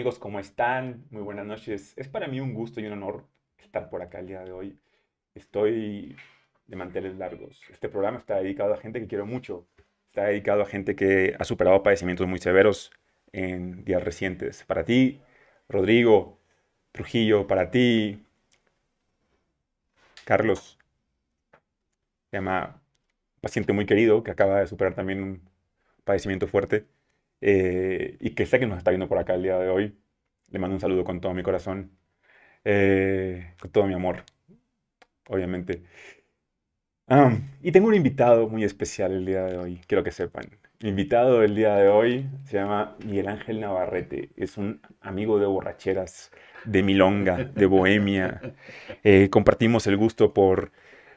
Amigos, ¿cómo están? Muy buenas noches. Es para mí un gusto y un honor estar por acá el día de hoy. Estoy de manteles largos. Este programa está dedicado a gente que quiero mucho. Está dedicado a gente que ha superado padecimientos muy severos en días recientes. Para ti, Rodrigo Trujillo, para ti, Carlos, se paciente muy querido que acaba de superar también un padecimiento fuerte eh, y que sé que nos está viendo por acá el día de hoy. Le mando un saludo con todo mi corazón, eh, con todo mi amor, obviamente. Ah, y tengo un invitado muy especial el día de hoy, quiero que sepan. Mi invitado del día de hoy se llama Miguel Ángel Navarrete, es un amigo de borracheras, de milonga, de bohemia. Eh, compartimos el gusto por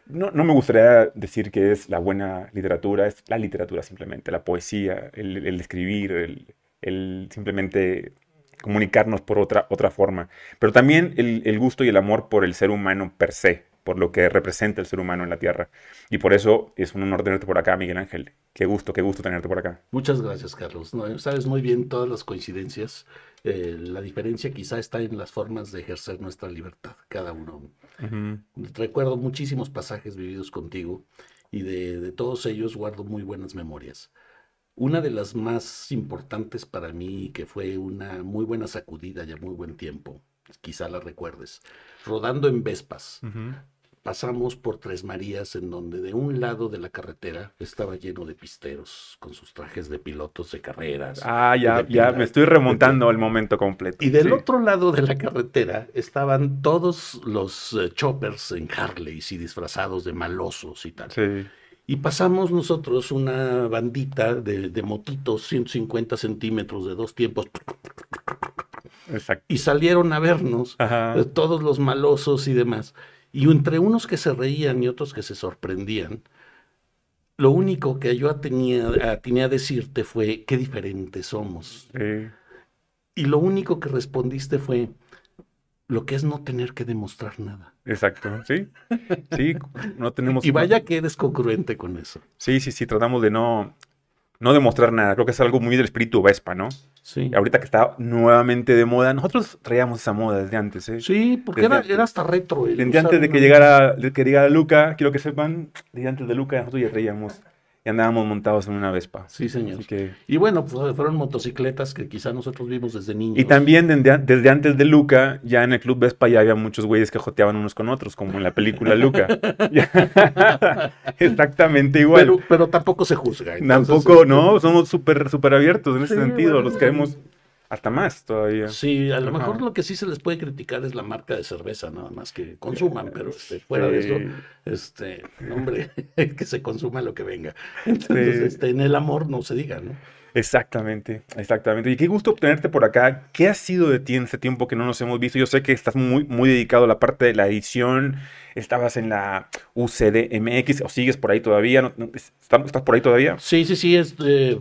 no, no, me gustaría decir que es la buena literatura, es la literatura simplemente, la poesía, el, escribir, el, el, simplemente comunicarnos por otra, otra forma, pero también el, el, gusto y el amor por el ser humano per se, por lo que representa el ser humano en la Tierra. Y por eso es un honor tenerte por acá, Miguel Ángel. Qué gusto, qué gusto tenerte por acá. Muchas gracias, Carlos. No, sabes muy bien todas las coincidencias. Eh, la diferencia quizá está en las formas de ejercer nuestra libertad, cada uno. Recuerdo muchísimos pasajes vividos contigo y de, de todos ellos guardo muy buenas memorias. Una de las más importantes para mí, que fue una muy buena sacudida y a muy buen tiempo, quizá la recuerdes, rodando en Vespas pasamos por Tres Marías, en donde de un lado de la carretera estaba lleno de pisteros, con sus trajes de pilotos de carreras. Ah, ya, ya, me estoy remontando al momento completo. Y del otro lado de la carretera estaban todos los eh, choppers en Harleys y disfrazados de malosos y tal. Sí. Y pasamos nosotros una bandita de, de motitos, 150 centímetros de dos tiempos. Exacto. Y salieron a vernos, eh, todos los malosos y demás. Y entre unos que se reían y otros que se sorprendían, lo único que yo tenía, a decirte fue, qué diferentes somos. Y lo único que respondiste fue, lo que es no tener que demostrar nada. Exacto, sí. Sí, no tenemos... y vaya que eres congruente con eso. Sí, sí, sí, tratamos de no, no demostrar nada. Creo que es algo muy del espíritu Vespa, ¿no? Sí. ahorita que está nuevamente de moda, nosotros traíamos esa moda desde antes, ¿eh? Sí, porque era, era, hasta retro. desde antes de que, llegara, de que llegara Luca, quiero que sepan, desde antes de Luca nosotros ya traíamos y andábamos montados en una Vespa. Sí, señor. Y bueno, pues fueron motocicletas que quizá nosotros vimos desde niños. Y también desde, antes de Luca, ya en el Club Vespa ya había muchos güeyes que joteaban unos con otros, como en la película Luca. Exactamente igual. Pero, pero, tampoco se juzga. tampoco, no, somos súper super abiertos en ese sentido. los queremos hasta más todavía. Sí, a lo mejor lo que sí se les puede criticar es la marca de cerveza, nada más que consuman, pero este, fuera de eso, este, hombre, que se consuma lo que venga. Entonces, este, en el amor no se diga, ¿no? Exactamente, exactamente. Y qué gusto tenerte por acá. ¿Qué ha sido de ti en este tiempo que no nos hemos visto? Yo sé que estás muy, muy dedicado a la parte de la edición. Estabas en la UCDMX o sigues por ahí todavía. ¿Estás por ahí todavía? Sí, sí, sí. Eh,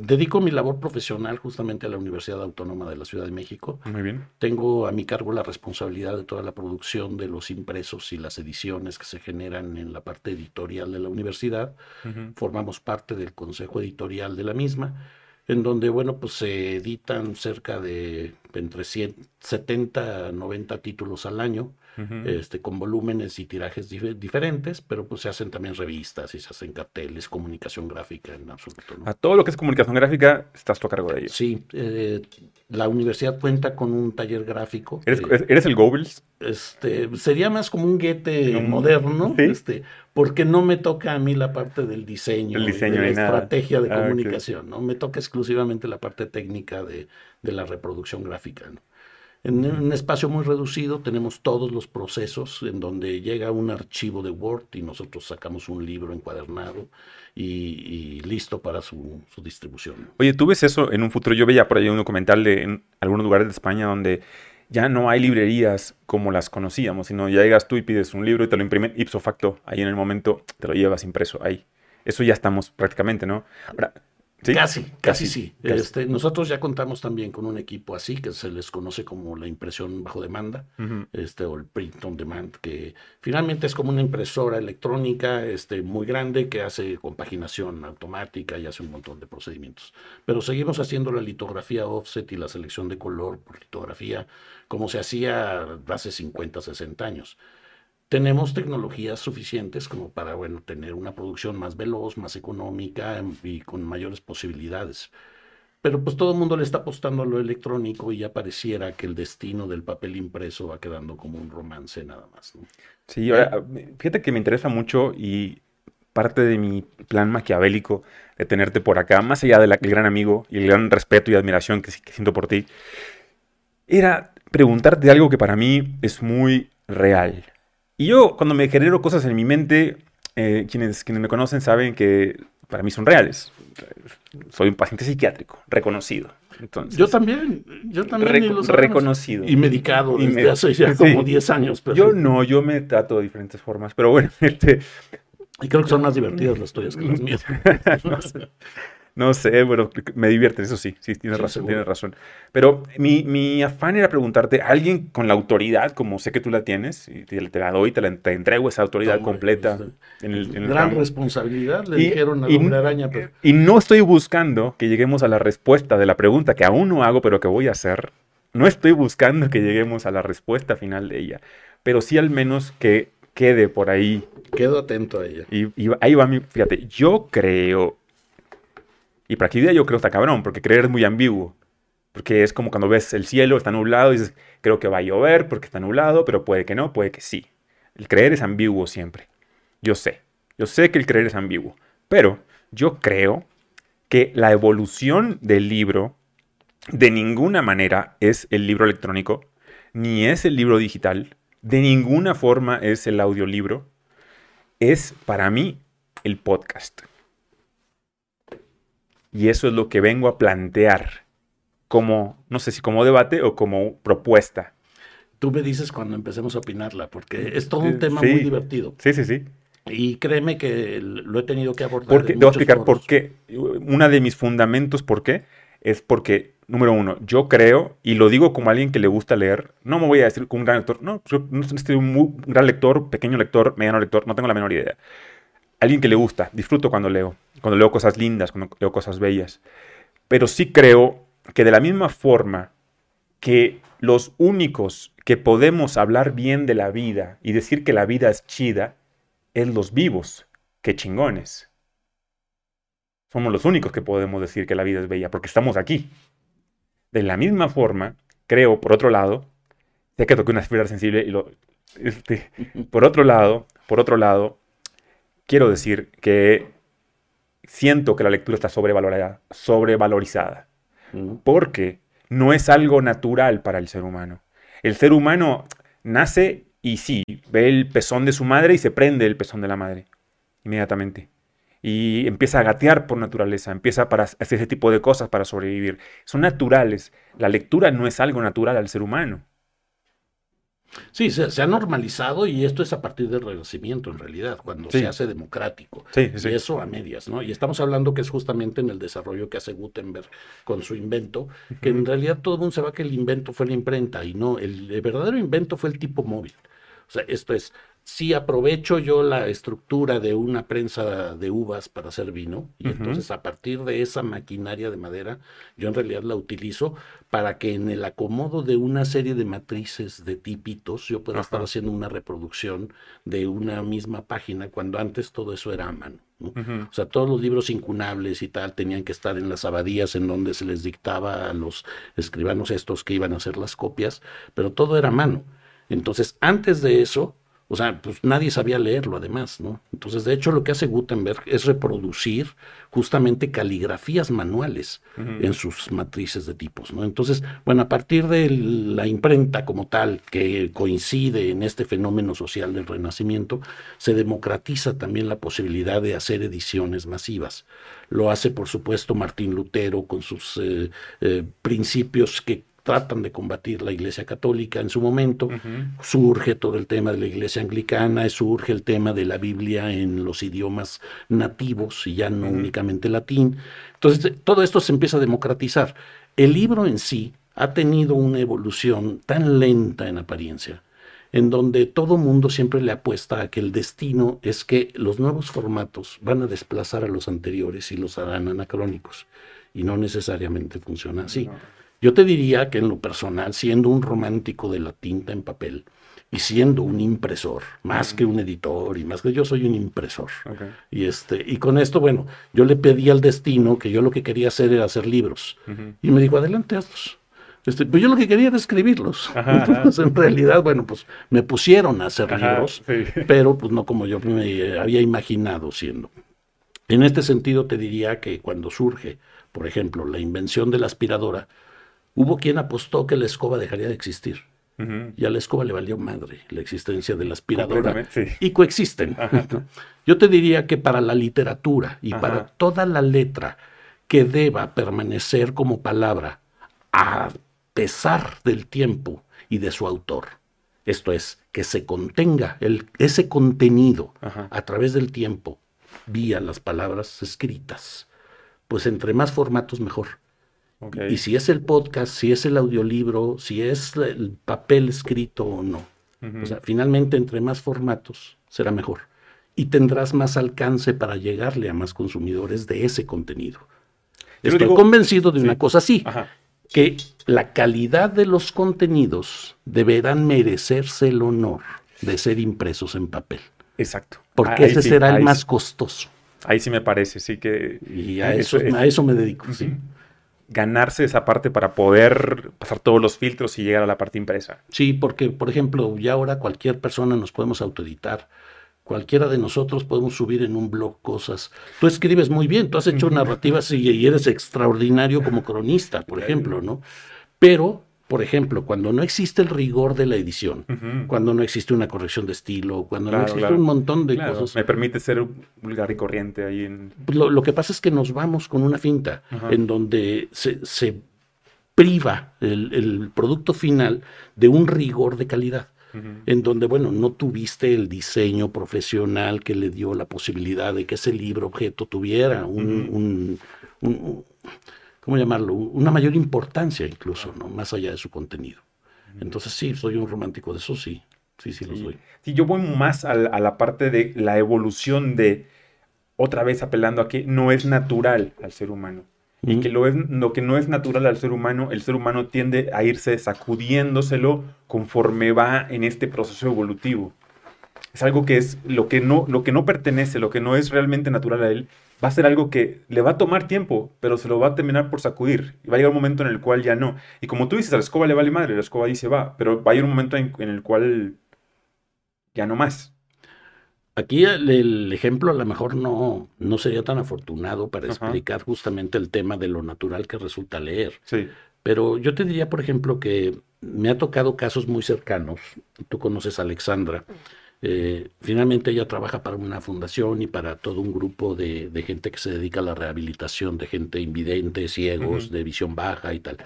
dedico mi labor profesional justamente a la Universidad Autónoma de la Ciudad de México. Muy bien. Tengo a mi cargo la responsabilidad de toda la producción de los impresos y las ediciones que se generan en la parte editorial de la universidad. Formamos parte del consejo editorial de la misma en donde, bueno, pues se editan cerca de entre 70 a 90 títulos al año este, con volúmenes y tirajes diferentes, pero pues se hacen también revistas y se hacen carteles, comunicación gráfica en absoluto. A todo lo que es comunicación gráfica, estás tú a cargo de ello. Sí, eh, la universidad cuenta con un taller gráfico. ¿Eres, ¿eres el Goebbels? Este, sería más como un guete moderno, este, porque no me toca a mí la parte del diseño, el diseño de la estrategia de ah, comunicación, ¿no? Me toca exclusivamente la parte técnica de, de la reproducción gráfica, ¿no? En un espacio muy reducido tenemos todos los procesos en donde llega un archivo de Word y nosotros sacamos un libro encuadernado y, listo para su, distribución. Oye, ¿tú ves eso en un futuro? Yo veía por ahí un documental de en algunos lugares de España donde ya no hay librerías como las conocíamos, sino ya llegas tú y pides un libro y te lo imprimen ipso facto, ahí en el momento te lo llevas impreso ahí. Eso ya estamos prácticamente, ¿no? Ahora, Casi, casi, sí. Este, nosotros ya contamos también con un equipo así, que se les conoce como la impresión bajo demanda, este, o el print on demand, que finalmente es como una impresora electrónica este, muy grande que hace compaginación automática y hace un montón de procedimientos. Pero seguimos haciendo la litografía offset y la selección de color por litografía, como se hacía hace 50, 60 años tenemos tecnologías suficientes como para, bueno, tener una producción más veloz, más económica em, y con mayores posibilidades. Pero pues todo el mundo le está apostando a lo electrónico y ya pareciera que el destino del papel impreso va quedando como un romance nada más. Sí, ahora, fíjate que me interesa mucho y parte de mi plan maquiavélico de tenerte por acá, más allá del gran amigo y el gran respeto y admiración que siento por ti, era preguntarte algo que para mí es muy real. Y yo cuando me genero cosas en mi mente, eh, quienes, quienes me conocen saben que para mí son reales. Soy un paciente psiquiátrico, reconocido. Entonces, yo también, yo también. reconocido. Y medicado desde hace ya como 10 años. Yo no, yo me trato de diferentes formas, pero bueno. Este... Y creo que son más divertidas las tuyas que las mías. No sé, bueno, me divierte, eso sí, sí, tienes razón, tienes razón. Pero mi, afán era preguntarte, alguien con la autoridad, como sé que tú la tienes, y te, la doy, te, la, entrego esa autoridad completa. En el, Gran responsabilidad, le dijeron a la araña. Pero... Y no estoy buscando que lleguemos a la respuesta de la pregunta que aún no hago, pero que voy a hacer. No estoy buscando que lleguemos a la respuesta final de ella, pero sí al menos que quede por ahí. Quedo atento a ella. Y, y ahí va mi, fíjate, yo creo y para día yo creo que está cabrón, porque creer es muy ambiguo. Porque es como cuando ves el cielo, está nublado, y dices, creo que va a llover porque está nublado, pero puede que no, puede que sí. El creer es ambiguo siempre. Yo sé. Yo sé que el creer es ambiguo. Pero yo creo que la evolución del libro de ninguna manera es el libro electrónico, ni es el libro digital, de ninguna forma es el audiolibro. Es para mí el podcast. Y eso es lo que vengo a plantear como, no sé si como debate o como propuesta. Tú me dices cuando empecemos a opinarla, porque es todo un tema muy divertido. Sí, sí, sí. Y créeme que lo he tenido que abordar. Porque, te voy a explicar por qué. Una de mis fundamentos, ¿por qué? Es porque, número uno, yo creo, y lo digo como alguien que le gusta leer, no me voy a decir como un gran lector, no, yo no soy un gran lector, pequeño lector, mediano lector, no tengo la menor idea alguien que le gusta, disfruto cuando leo, cuando leo cosas lindas, cuando leo cosas bellas. Pero sí creo que de la misma forma que los únicos que podemos hablar bien de la vida y decir que la vida es chida, es los vivos, que chingones. Somos los únicos que podemos decir que la vida es bella, porque estamos aquí. De la misma forma, creo, por otro lado, sé que toqué una esfera sensible y lo... Este, por otro lado, por otro lado, quiero decir que siento que la lectura está sobrevalorada, sobrevalorizada, porque no es algo natural para el ser humano. El ser humano nace y sí, ve el pezón de su madre y se prende el pezón de la madre, inmediatamente. Y empieza a gatear por naturaleza, empieza para hacer ese tipo de cosas para sobrevivir. Son naturales. La lectura no es algo natural al ser humano. Sí, se, ha normalizado y esto es a partir del Renacimiento, en realidad, cuando se hace democrático. Sí, y eso a medias, ¿no? Y estamos hablando que es justamente en el desarrollo que hace Gutenberg con su invento, que en realidad todo el mundo se va que el invento fue la imprenta y no, el verdadero invento fue el tipo móvil. O sea, esto es, si aprovecho yo la estructura de una prensa de uvas para hacer vino y entonces a partir de esa maquinaria de madera yo en realidad la utilizo para que en el acomodo de una serie de matrices de tipitos yo pueda estar haciendo una reproducción de una misma página cuando antes todo eso era a mano. O sea, todos los libros incunables y tal tenían que estar en las abadías en donde se les dictaba a los escribanos estos que iban a hacer las copias, pero todo era a mano. Entonces, antes de eso, o sea, pues nadie sabía leerlo además, ¿no? Entonces, de hecho, lo que hace Gutenberg es reproducir justamente caligrafías manuales en sus matrices de tipos, ¿no? Entonces, bueno, a partir de la imprenta como tal, que coincide en este fenómeno social del Renacimiento, se democratiza también la posibilidad de hacer ediciones masivas. Lo hace, por supuesto, Martín Lutero con sus eh, eh, principios que tratan de combatir la Iglesia Católica en su momento, surge todo el tema de la Iglesia Anglicana, surge el tema de la Biblia en los idiomas nativos y ya no únicamente latín. Entonces, todo esto se empieza a democratizar. El libro en sí ha tenido una evolución tan lenta en apariencia, en donde todo mundo siempre le apuesta a que el destino es que los nuevos formatos van a desplazar a los anteriores y los harán anacrónicos. Y no necesariamente funciona así. Yo te diría que en lo personal, siendo un romántico de la tinta en papel y siendo un impresor, más que un editor y más que yo soy un impresor. Y este y con esto, bueno, yo le pedí al destino que yo lo que quería hacer era hacer libros. Y me dijo, "Adelante, hazlos." Este, pues yo lo que quería era escribirlos. Entonces, en realidad, bueno, pues me pusieron a hacer libros, pero pues no como yo me había imaginado siendo. En este sentido, te diría que cuando surge, por ejemplo, la invención de la aspiradora, hubo quien apostó que la escoba dejaría de existir. Y a la escoba le valió madre la existencia de la aspiradora. Y coexisten. Yo te diría que para la literatura y para toda la letra que deba permanecer como palabra a pesar del tiempo y de su autor. Esto es, que se contenga el, ese contenido a través del tiempo vía las palabras escritas. Pues entre más formatos mejor. Y si es el podcast, si es el audiolibro, si es el papel escrito o no. O sea, finalmente entre más formatos será mejor. Y tendrás más alcance para llegarle a más consumidores de ese contenido. Estoy convencido de una cosa así, que la calidad de los contenidos deberán merecerse el honor de ser impresos en papel. Exacto. Porque ese será el más costoso. Ahí sí me parece, sí que... Y a eso, a eso me dedico, sí. Ganarse esa parte para poder pasar todos los filtros y llegar a la parte impresa. Sí, porque, por ejemplo, ya ahora cualquier persona nos podemos autoeditar Cualquiera de nosotros podemos subir en un blog cosas. Tú escribes muy bien, tú has hecho narrativas y eres extraordinario como cronista, por ejemplo, ¿no? Pero, por ejemplo, cuando no existe el rigor de la edición, cuando no existe una corrección de estilo, cuando no existe un montón de cosas. Me permite ser vulgar y corriente ahí en. Pues lo, que pasa es que nos vamos con una finta en donde se, priva el producto final de un rigor de calidad. En donde, bueno, no tuviste el diseño profesional que le dio la posibilidad de que ese libro objeto tuviera un, ¿cómo llamarlo? Una mayor importancia incluso, ¿no? Más allá de su contenido. Entonces sí, soy un romántico de eso, sí. Sí, sí, lo soy. Sí, yo voy más a, la parte de la evolución de, otra vez apelando a que no es natural al ser humano y que lo, es, lo que no es natural al ser humano, el ser humano tiende a irse sacudiéndoselo conforme va en este proceso evolutivo. Es algo que es lo que no, lo que no pertenece, lo que no es realmente natural a él, va a ser algo que le va a tomar tiempo, pero se lo va a terminar por sacudir. Y va a llegar un momento en el cual ya no. Y como tú dices, a la escoba le vale madre, la escoba dice va, pero va a llegar un momento en el cual ya no más. Aquí el, ejemplo a lo mejor no, no sería tan afortunado para explicar justamente el tema de lo natural que resulta leer. Sí. Pero yo te diría, por ejemplo, que me ha tocado casos muy cercanos. Tú conoces a Alexandra. Eh, finalmente ella trabaja para una fundación y para todo un grupo de, gente que se dedica a la rehabilitación de gente invidente, ciegos, de visión baja y tal.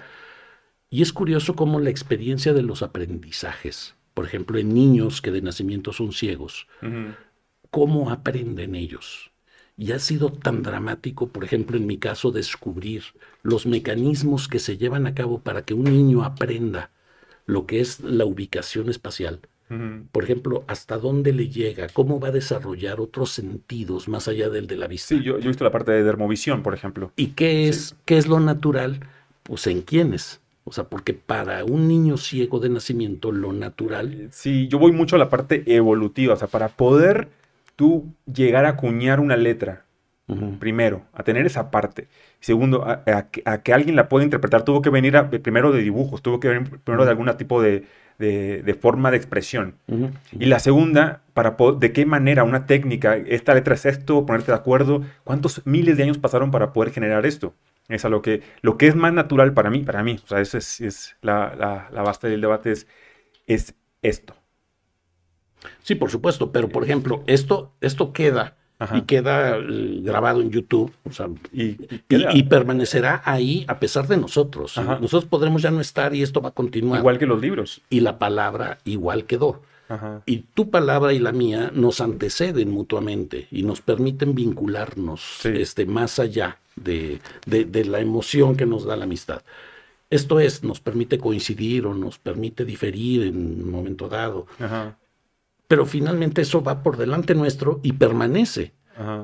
Y es curioso cómo la experiencia de los aprendizajes, por ejemplo, en niños que de nacimiento son ciegos, cómo aprenden ellos. Y ha sido tan dramático, por ejemplo, en mi caso, descubrir los mecanismos que se llevan a cabo para que un niño aprenda lo que es la ubicación espacial. Por ejemplo, hasta dónde le llega, cómo va a desarrollar otros sentidos más allá del de la vista. Sí, yo, he visto la parte de dermovisión, por ejemplo. ¿Y qué es, qué es lo natural? Pues en quiénes. O sea, porque para un niño ciego de nacimiento, lo natural. Sí, yo voy mucho a la parte evolutiva. O sea, para poder tú llegar a acuñar una letra, primero, a tener esa parte. Segundo, a, que alguien la pueda interpretar, tuvo que venir primero de dibujos, tuvo que venir primero de algún tipo de, forma de expresión. Y la segunda, para de qué manera, una técnica, esta letra es esto, ponerte de acuerdo, cuántos miles de años pasaron para poder generar esto. Es a lo que, lo que es más natural para mí, para mí, o sea, eso es, la, la, base del debate, es, es esto. Sí, por supuesto, pero por ejemplo, esto, esto queda y queda eh, grabado en YouTube y, permanecerá ahí a pesar de nosotros. Nosotros podremos ya no estar y esto va a continuar. Igual que los libros. Y la palabra igual quedó. Y tu palabra y la mía nos anteceden mutuamente y nos permiten vincularnos este, más allá de, de, la emoción que nos da la amistad. Esto es, nos permite coincidir o nos permite diferir en un momento dado. Pero finalmente eso va por delante nuestro y permanece.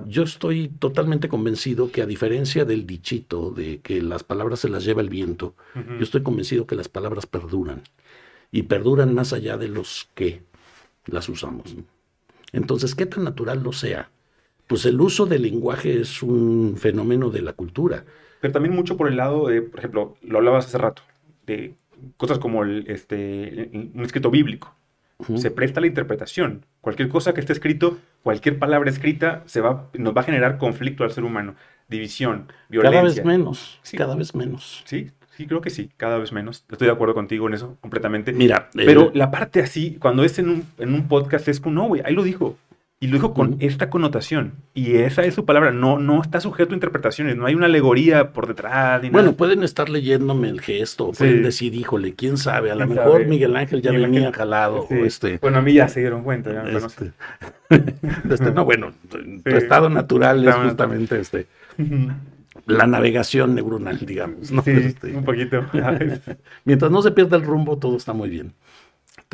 Yo estoy totalmente convencido que a diferencia del dichito de que las palabras se las lleva el viento, yo estoy convencido que las palabras perduran y perduran más allá de los que las usamos. Entonces, ¿qué tan natural lo sea? Pues el uso del lenguaje es un fenómeno de la cultura. Pero también mucho por el lado de, por ejemplo, lo hablabas hace rato, de cosas como el, este, un escrito bíblico. Se presta a la interpretación. Cualquier cosa que esté escrito, cualquier palabra escrita, se va, nos va a generar conflicto al ser humano. División, violencia. Cada vez menos, cada vez menos. Sí, Sí, creo que sí, cada vez menos. Estoy de acuerdo contigo en eso, completamente. Mira, pero la parte así, cuando es en un, en un podcast, es como, no, güey, ahí lo dijo. Y lo dijo con esta connotación. Y esa es su palabra. No, no está sujeto a interpretaciones. No hay una alegoría por detrás. bueno, pueden estar leyéndome el gesto. Pueden decir, híjole, quién sabe. A lo mejor Miguel Ángel ya venía jalado. este... Bueno, a mí ya se dieron cuenta. Ya este... este, no, bueno, tu estado natural es justamente este la navegación neuronal, digamos. Sí, este, un poquito. Mientras no se pierda el rumbo, todo está muy bien.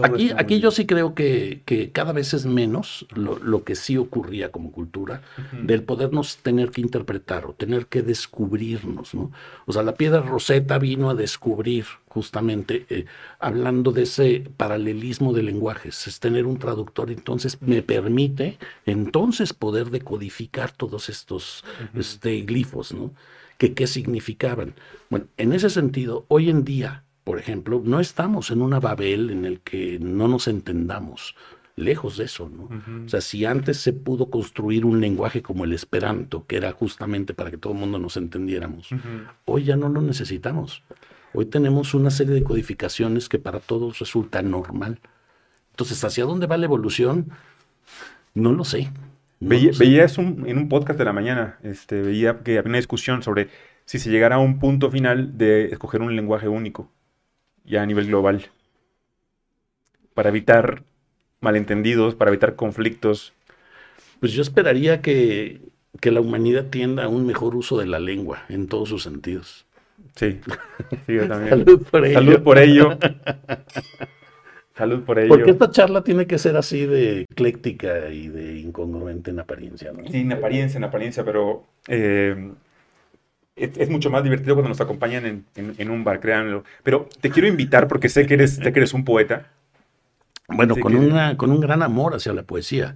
Aquí, aquí yo sí creo que, que cada vez es menos lo, lo, que sí ocurría como cultura, del podernos tener que interpretar o tener que descubrirnos, ¿no? O sea, la piedra Rosetta vino a descubrir justamente, eh, hablando de ese paralelismo de lenguajes, es tener un traductor, entonces me permite entonces poder decodificar todos estos este, glifos, ¿no? Que qué significaban. Bueno, en ese sentido, hoy en día, por ejemplo, no estamos en una Babel en el que no nos entendamos. Lejos de eso, ¿no? O sea, si antes se pudo construir un lenguaje como el esperanto, que era justamente para que todo el mundo nos entendiéramos, hoy ya no lo necesitamos. Hoy tenemos una serie de codificaciones que para todos resulta normal. Entonces, ¿hacia dónde va la evolución? No lo sé. veía, eso en un podcast de la mañana, este, veía que había una discusión sobre si se llegara a un punto final de escoger un lenguaje único, ya a nivel global, para evitar malentendidos, para evitar conflictos. Pues yo esperaría que, que la humanidad tienda a un mejor uso de la lengua en todos sus sentidos. Sí, sí, yo también. Salud por ello. Salud por ello. Salud por ello. Porque esta charla tiene que ser así de ecléctica y de incongruente en apariencia, ¿no? Sí, en apariencia, en apariencia, pero eh, es, mucho más divertido cuando nos acompañan en, un bar, créanlo. Pero te quiero invitar porque sé que eres, sé que eres un poeta. Bueno, con, una, con un gran amor hacia la poesía,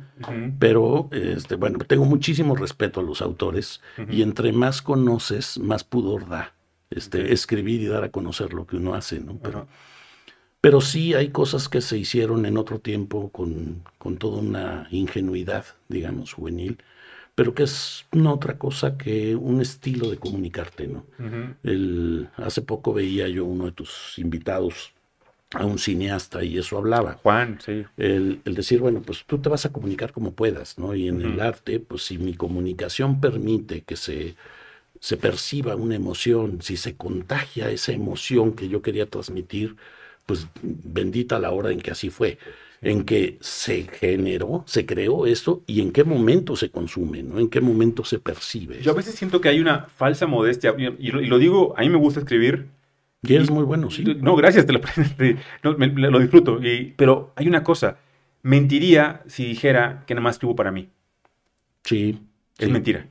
pero este, bueno, tengo muchísimo respeto a los autores y entre más conoces, más pudor da este, escribir y dar a conocer lo que uno hace, ¿no? Pero, pero sí hay cosas que se hicieron en otro tiempo con, con toda una ingenuidad, digamos, juvenil, pero que es no otra cosa que un estilo de comunicarte, ¿no? El, hace poco veía yo uno de tus invitados a un cineasta y eso hablaba. Juan, sí. El, el, decir, bueno, pues tú te vas a comunicar como puedas, ¿no? Y en el arte, pues si mi comunicación permite que se se perciba una emoción, si se contagia esa emoción que yo quería transmitir, pues bendita la hora en que así fue, en que se generó, se creó esto y en qué momento se consume, ¿no? En qué momento se percibe. Yo a veces siento que hay una falsa modestia, y lo, digo, a mí me gusta escribir. Y eres muy bueno, sí. No, gracias, te lo, lo disfruto. pero hay una cosa, mentiría si dijera que nada más escribo para mí. Sí. Es mentira.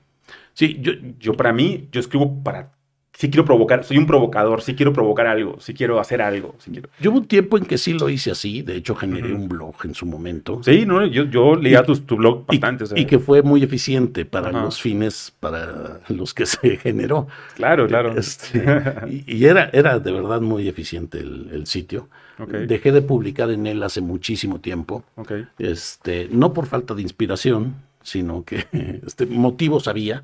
Sí, yo, yo para mí, yo escribo para si quiero provocar, soy un provocador, si quiero provocar algo, si quiero hacer algo. Si quiero... Yo hubo un tiempo en que sí lo hice así, de hecho generé un blog en su momento. Sí, no, yo, yo leía tu, tu, blog bastante. Y, que fue muy eficiente para los fines para los que se generó. Claro, claro. Este, y, era, era de verdad muy eficiente el, sitio. Dejé de publicar en él hace muchísimo tiempo. Este, no por falta de inspiración, sino que este, motivos había,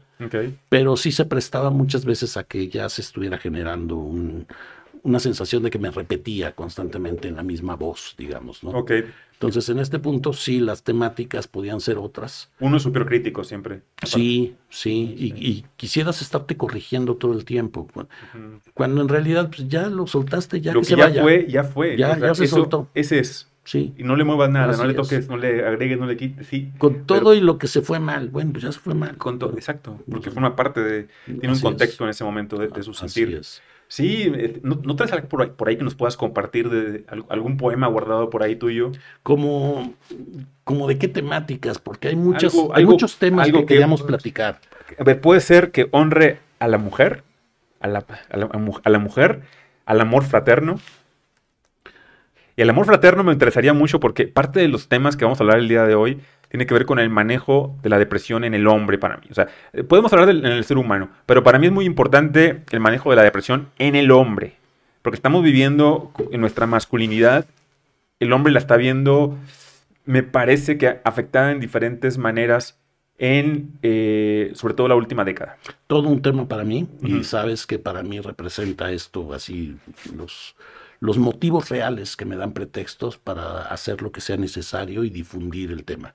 pero sí se prestaba muchas veces a que ya se estuviera generando un, una sensación de que me repetía constantemente en la misma voz, digamos, ¿no? Ok. Entonces, en este punto, sí, las temáticas podían ser otras. Uno es súper crítico siempre. Sí, sí, y, quisieras estarte corrigiendo todo el tiempo. Cuando en realidad pues, ya lo soltaste, ya lo que, se ya fue, ya fue. Ya, ya se soltó. Ese es. Sí. Y no le muevas nada, no le toques, no le agregues, no le quites, sí. Con todo y lo que se fue mal, bueno, pues ya se fue mal. Con todo, exacto, porque forma parte de, tiene un contexto en ese momento de, de su sentir. Sí, eh, ¿no, ¿no traes algo por ahí, por ahí, que nos puedas compartir de algún poema guardado por ahí tuyo? Como, como de qué temáticas, porque hay, muchas, hay muchos temas que, queríamos platicar. A ver, puede ser que honre a la mujer, a la, a la, a la mujer, al amor fraterno, el amor fraterno me interesaría mucho porque parte de los temas que vamos a hablar el día de hoy tiene que ver con el manejo de la depresión en el hombre para mí. O sea, eh, podemos hablar del, en el ser humano, pero para mí es muy importante el manejo de la depresión en el hombre. Porque estamos viviendo en nuestra masculinidad, el hombre la está viendo, me parece que afectada en diferentes maneras en, eh, sobre todo la última década. Todo un tema para mí, y sabes que para mí representa esto así los los motivos reales que me dan pretextos para hacer lo que sea necesario y difundir el tema.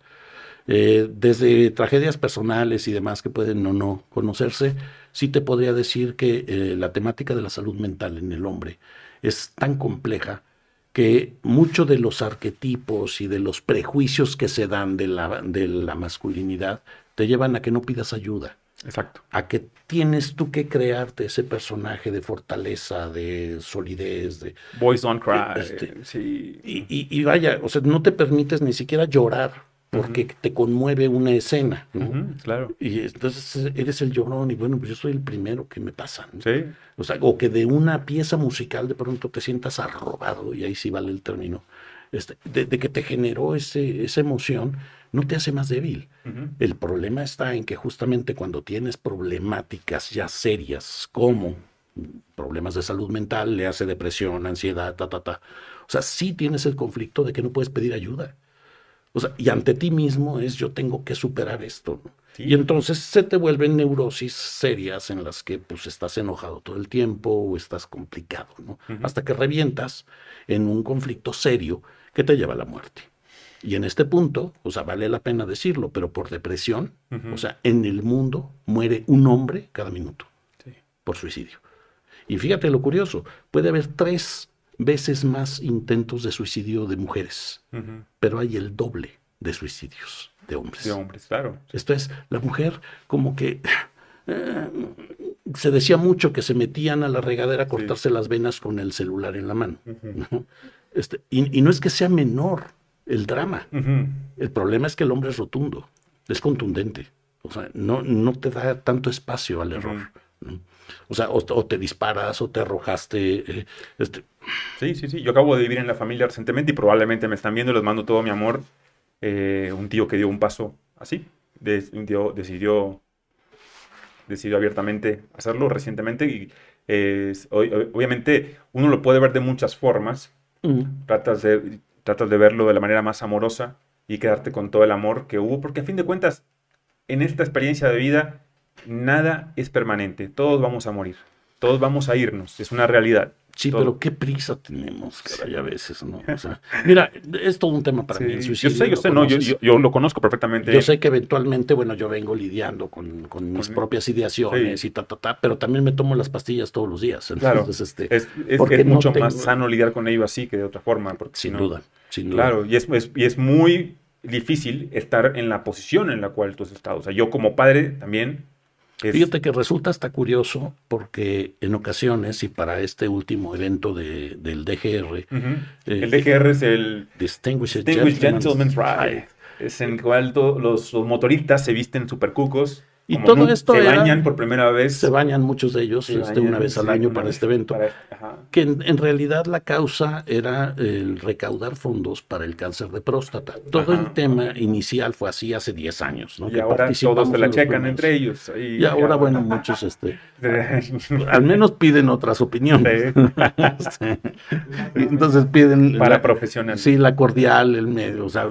Eh, desde tragedias personales y demás que pueden o no conocerse, sí te podría decir que eh, la temática de la salud mental en el hombre es tan compleja que muchos de los arquetipos y de los prejuicios que se dan de la, de la masculinidad te llevan a que no pidas ayuda. Exacto. A que tienes tú que crearte ese personaje de fortaleza, de solidez, de... Boys don't cry. Este, sí. y, y, vaya, o sea, no te permites ni siquiera llorar porque te conmueve una escena, ¿no? claro. Y entonces eres el llorón y bueno, pues yo soy el primero que me pasa. Sí. O sea, o que de una pieza musical de pronto te sientas arrobado, y ahí sí vale el término, este, de, que te generó ese, esa emoción, no te hace más débil. El problema está en que justamente cuando tienes problemáticas ya serias como problemas de salud mental, le hace depresión, ansiedad, ta, ta, ta. O sea, sí tienes el conflicto de que no puedes pedir ayuda. O sea, y ante ti mismo es yo tengo que superar esto. Y entonces se te vuelven neurosis serias en las que pues estás enojado todo el tiempo o estás complicado, ¿no? Hasta que revientas en un conflicto serio que te lleva a la muerte. Y en este punto, o sea, vale la pena decirlo, pero por depresión, o sea, en el mundo muere un hombre cada minuto por suicidio. Y fíjate lo curioso, puede haber tres veces más intentos de suicidio de mujeres, pero hay el doble de suicidios de hombres. De hombres, claro. Esto es, la mujer como que eh, se decía mucho que se metían a la regadera a cortarse las venas con el celular en la mano. este, y, no es que sea menor el drama. El problema es que el hombre es rotundo, es contundente. O sea, no, no te da tanto espacio al error. O sea, o, te disparas o te arrojaste. Eh, este. Sí, sí, sí. Yo acabo de vivir en la familia recientemente y probablemente me están viendo, les mando todo mi amor. Eh, un tío que dio un paso así, un tío decidió, decidió abiertamente hacerlo recientemente y obviamente uno lo puede ver de muchas formas. Tratas, de, tratas de verlo de la manera más amorosa y quedarte con todo el amor que hubo, porque a fin de cuentas, en esta experiencia de vida, nada es permanente, todos vamos a morir, todos vamos a irnos, es una realidad. Sí, pero qué prisa tenemos, caray, a veces, ¿no? mira, es todo un tema para mí el suicidio. Yo sé, yo sé, no, yo, lo conozco perfectamente. Yo sé que eventualmente, bueno, yo vengo lidiando con, mis propias ideaciones y ta, ta, ta, pero también me tomo las pastillas todos los días. Entonces, claro, este, es, es que es mucho más sano lidiar con ello así que de otra forma. Porque sin duda, sin duda. Claro, y es, y es muy difícil estar en la posición en la cual tú has estado. O sea, yo como padre también Fíjate que resulta hasta curioso porque en ocasiones y para este último evento de, del DGR. Eh, el DGR es el Distinguished, Gentleman's, Ride. Es en el cual los, los motoristas se visten super y todo esto se bañan por primera vez. Se bañan muchos de ellos este, una vez al año para este evento. que en, realidad la causa era el recaudar fondos para el cáncer de próstata. Todo el tema inicial fue así hace 10 años. ¿no? Y ahora todos se la checan entre ellos. y ahora, bueno, muchos este, al menos piden otras opiniones. Entonces piden... Para profesionales. Sí, la cordial, el medio, o sea,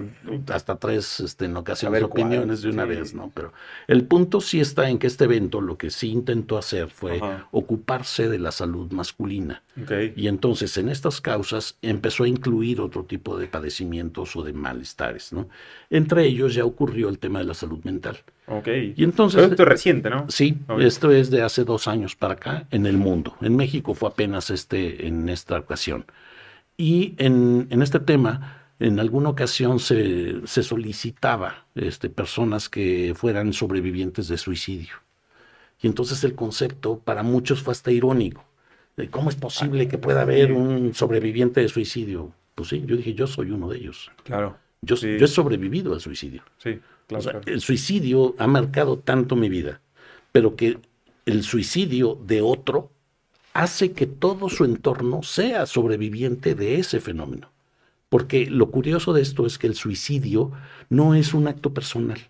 hasta tres este, en ocasiones opiniones de una vez, ¿no? Pero el punto sí está en que este evento lo que sí intentó hacer fue ocuparse de la salud masculina. Y entonces en estas causas empezó a incluir otro tipo de padecimientos o de malestares, ¿no? Entre ellos ya ocurrió el tema de la salud mental. Ok. Y entonces... esto es reciente, ¿no? Sí, esto es de hace dos años para acá en el mundo. En México fue apenas este, en esta ocasión. Y en, en este tema en alguna ocasión se, solicitaba este, personas que fueran sobrevivientes de suicidio. Y entonces el concepto para muchos fue hasta irónico. ¿Cómo es posible que pueda haber un sobreviviente de suicidio? Pues sí, yo dije, yo soy uno de ellos. Claro. Yo, yo he sobrevivido al suicidio. Sí, claro, El suicidio ha marcado tanto mi vida, pero que el suicidio de otro hace que todo su entorno sea sobreviviente de ese fenómeno. Porque lo curioso de esto es que el suicidio no es un acto personal,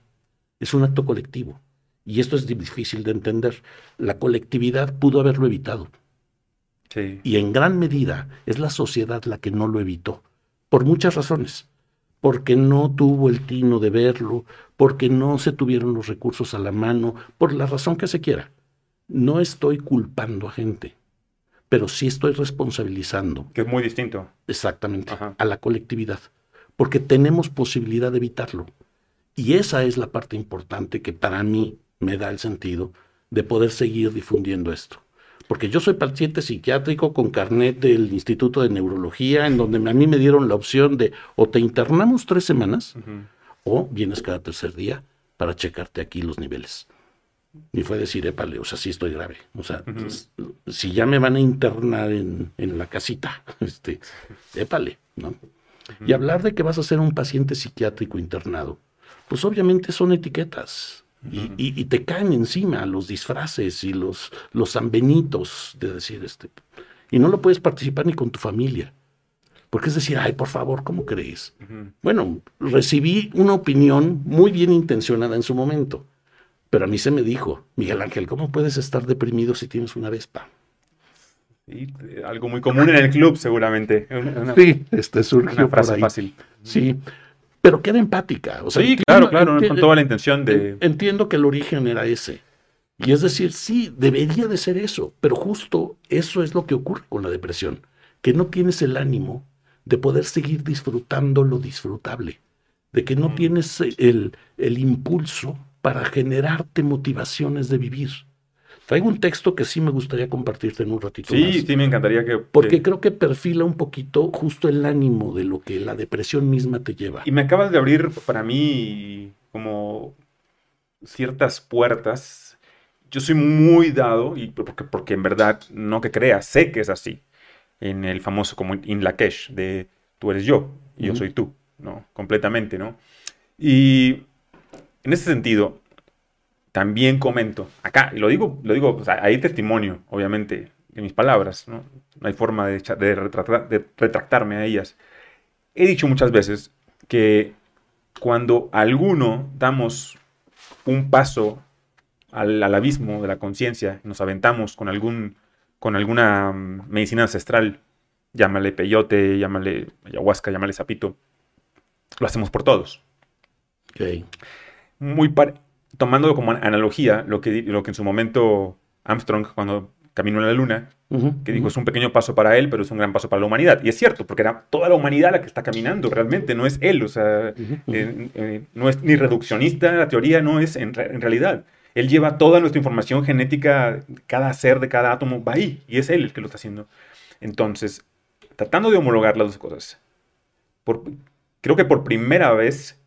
es un acto colectivo. Y esto es difícil de entender. La colectividad pudo haberlo evitado. Y en gran medida es la sociedad la que no lo evitó, por muchas razones. Porque no tuvo el tino de verlo, porque no se tuvieron los recursos a la mano, por la razón que se quiera. No estoy culpando a gente pero sí estoy responsabilizando. Que es muy distinto. Exactamente, a la colectividad, porque tenemos posibilidad de evitarlo. Y esa es la parte importante que para mí me da el sentido de poder seguir difundiendo esto. Porque yo soy paciente psiquiátrico con carnet del Instituto de Neurología, en donde a mí me dieron la opción de o te internamos tres semanas o vienes cada tercer día para checarte aquí los niveles. Y fue decir, épale, o sea, sí estoy grave. O sea, si ya me van a internar en, la casita, este, épale, ¿no? Y hablar de que vas a ser un paciente psiquiátrico internado, pues obviamente son etiquetas. y, te caen encima los disfraces y los, los zambenitos de decir, este, y no lo puedes participar ni con tu familia. Porque es decir, ay, por favor, ¿cómo crees? Bueno, recibí una opinión muy bien intencionada en su momento pero a mí se me dijo, Miguel Ángel, ¿cómo puedes estar deprimido si tienes una Vespa? Sí, algo muy común en el club, seguramente. sí, este surgió una frase fácil. Sí, pero queda empática. O sí, claro, claro, con toda la intención de... Entiendo que el origen era ese. Y es decir, sí, debería de ser eso, pero justo eso es lo que ocurre con la depresión, que no tienes el ánimo de poder seguir disfrutando lo disfrutable, de que no mm. tienes el, el impulso para generarte motivaciones de vivir. Traigo un texto que sí me gustaría compartirte en un ratito. Sí, sí, me encantaría que... Porque creo que perfila un poquito justo el ánimo de lo que la depresión misma te lleva. Y me acabas de abrir para mí como ciertas puertas. Yo soy muy dado, y porque, porque en verdad, no que creas, sé que es así. En el famoso como In Lakesh, de tú eres yo y yo soy tú, ¿no? Completamente, ¿no? Y en ese sentido, también comento, acá, y lo digo, lo digo, hay testimonio, obviamente, de mis palabras, ¿no? hay forma de, de, retractarme a ellas. He dicho muchas veces que cuando alguno damos un paso al, abismo de la conciencia, nos aventamos con, algún, con alguna mm, medicina ancestral, llámale peyote, llámale ayahuasca, llámale sapito, lo hacemos por todos. Okay muy tomando como analogía lo que, lo que en su momento Armstrong, cuando caminó en la luna, que dijo es un pequeño paso para él, pero es un gran paso para la humanidad. Y es cierto, porque era toda la humanidad la que está caminando, realmente, no es él, o sea, eh, eh, no es ni reduccionista, la teoría no es en, realidad. Él lleva toda nuestra información genética, cada ser de cada átomo va ahí, y es él el que lo está haciendo. Entonces, tratando de homologar las dos cosas, creo que por primera vez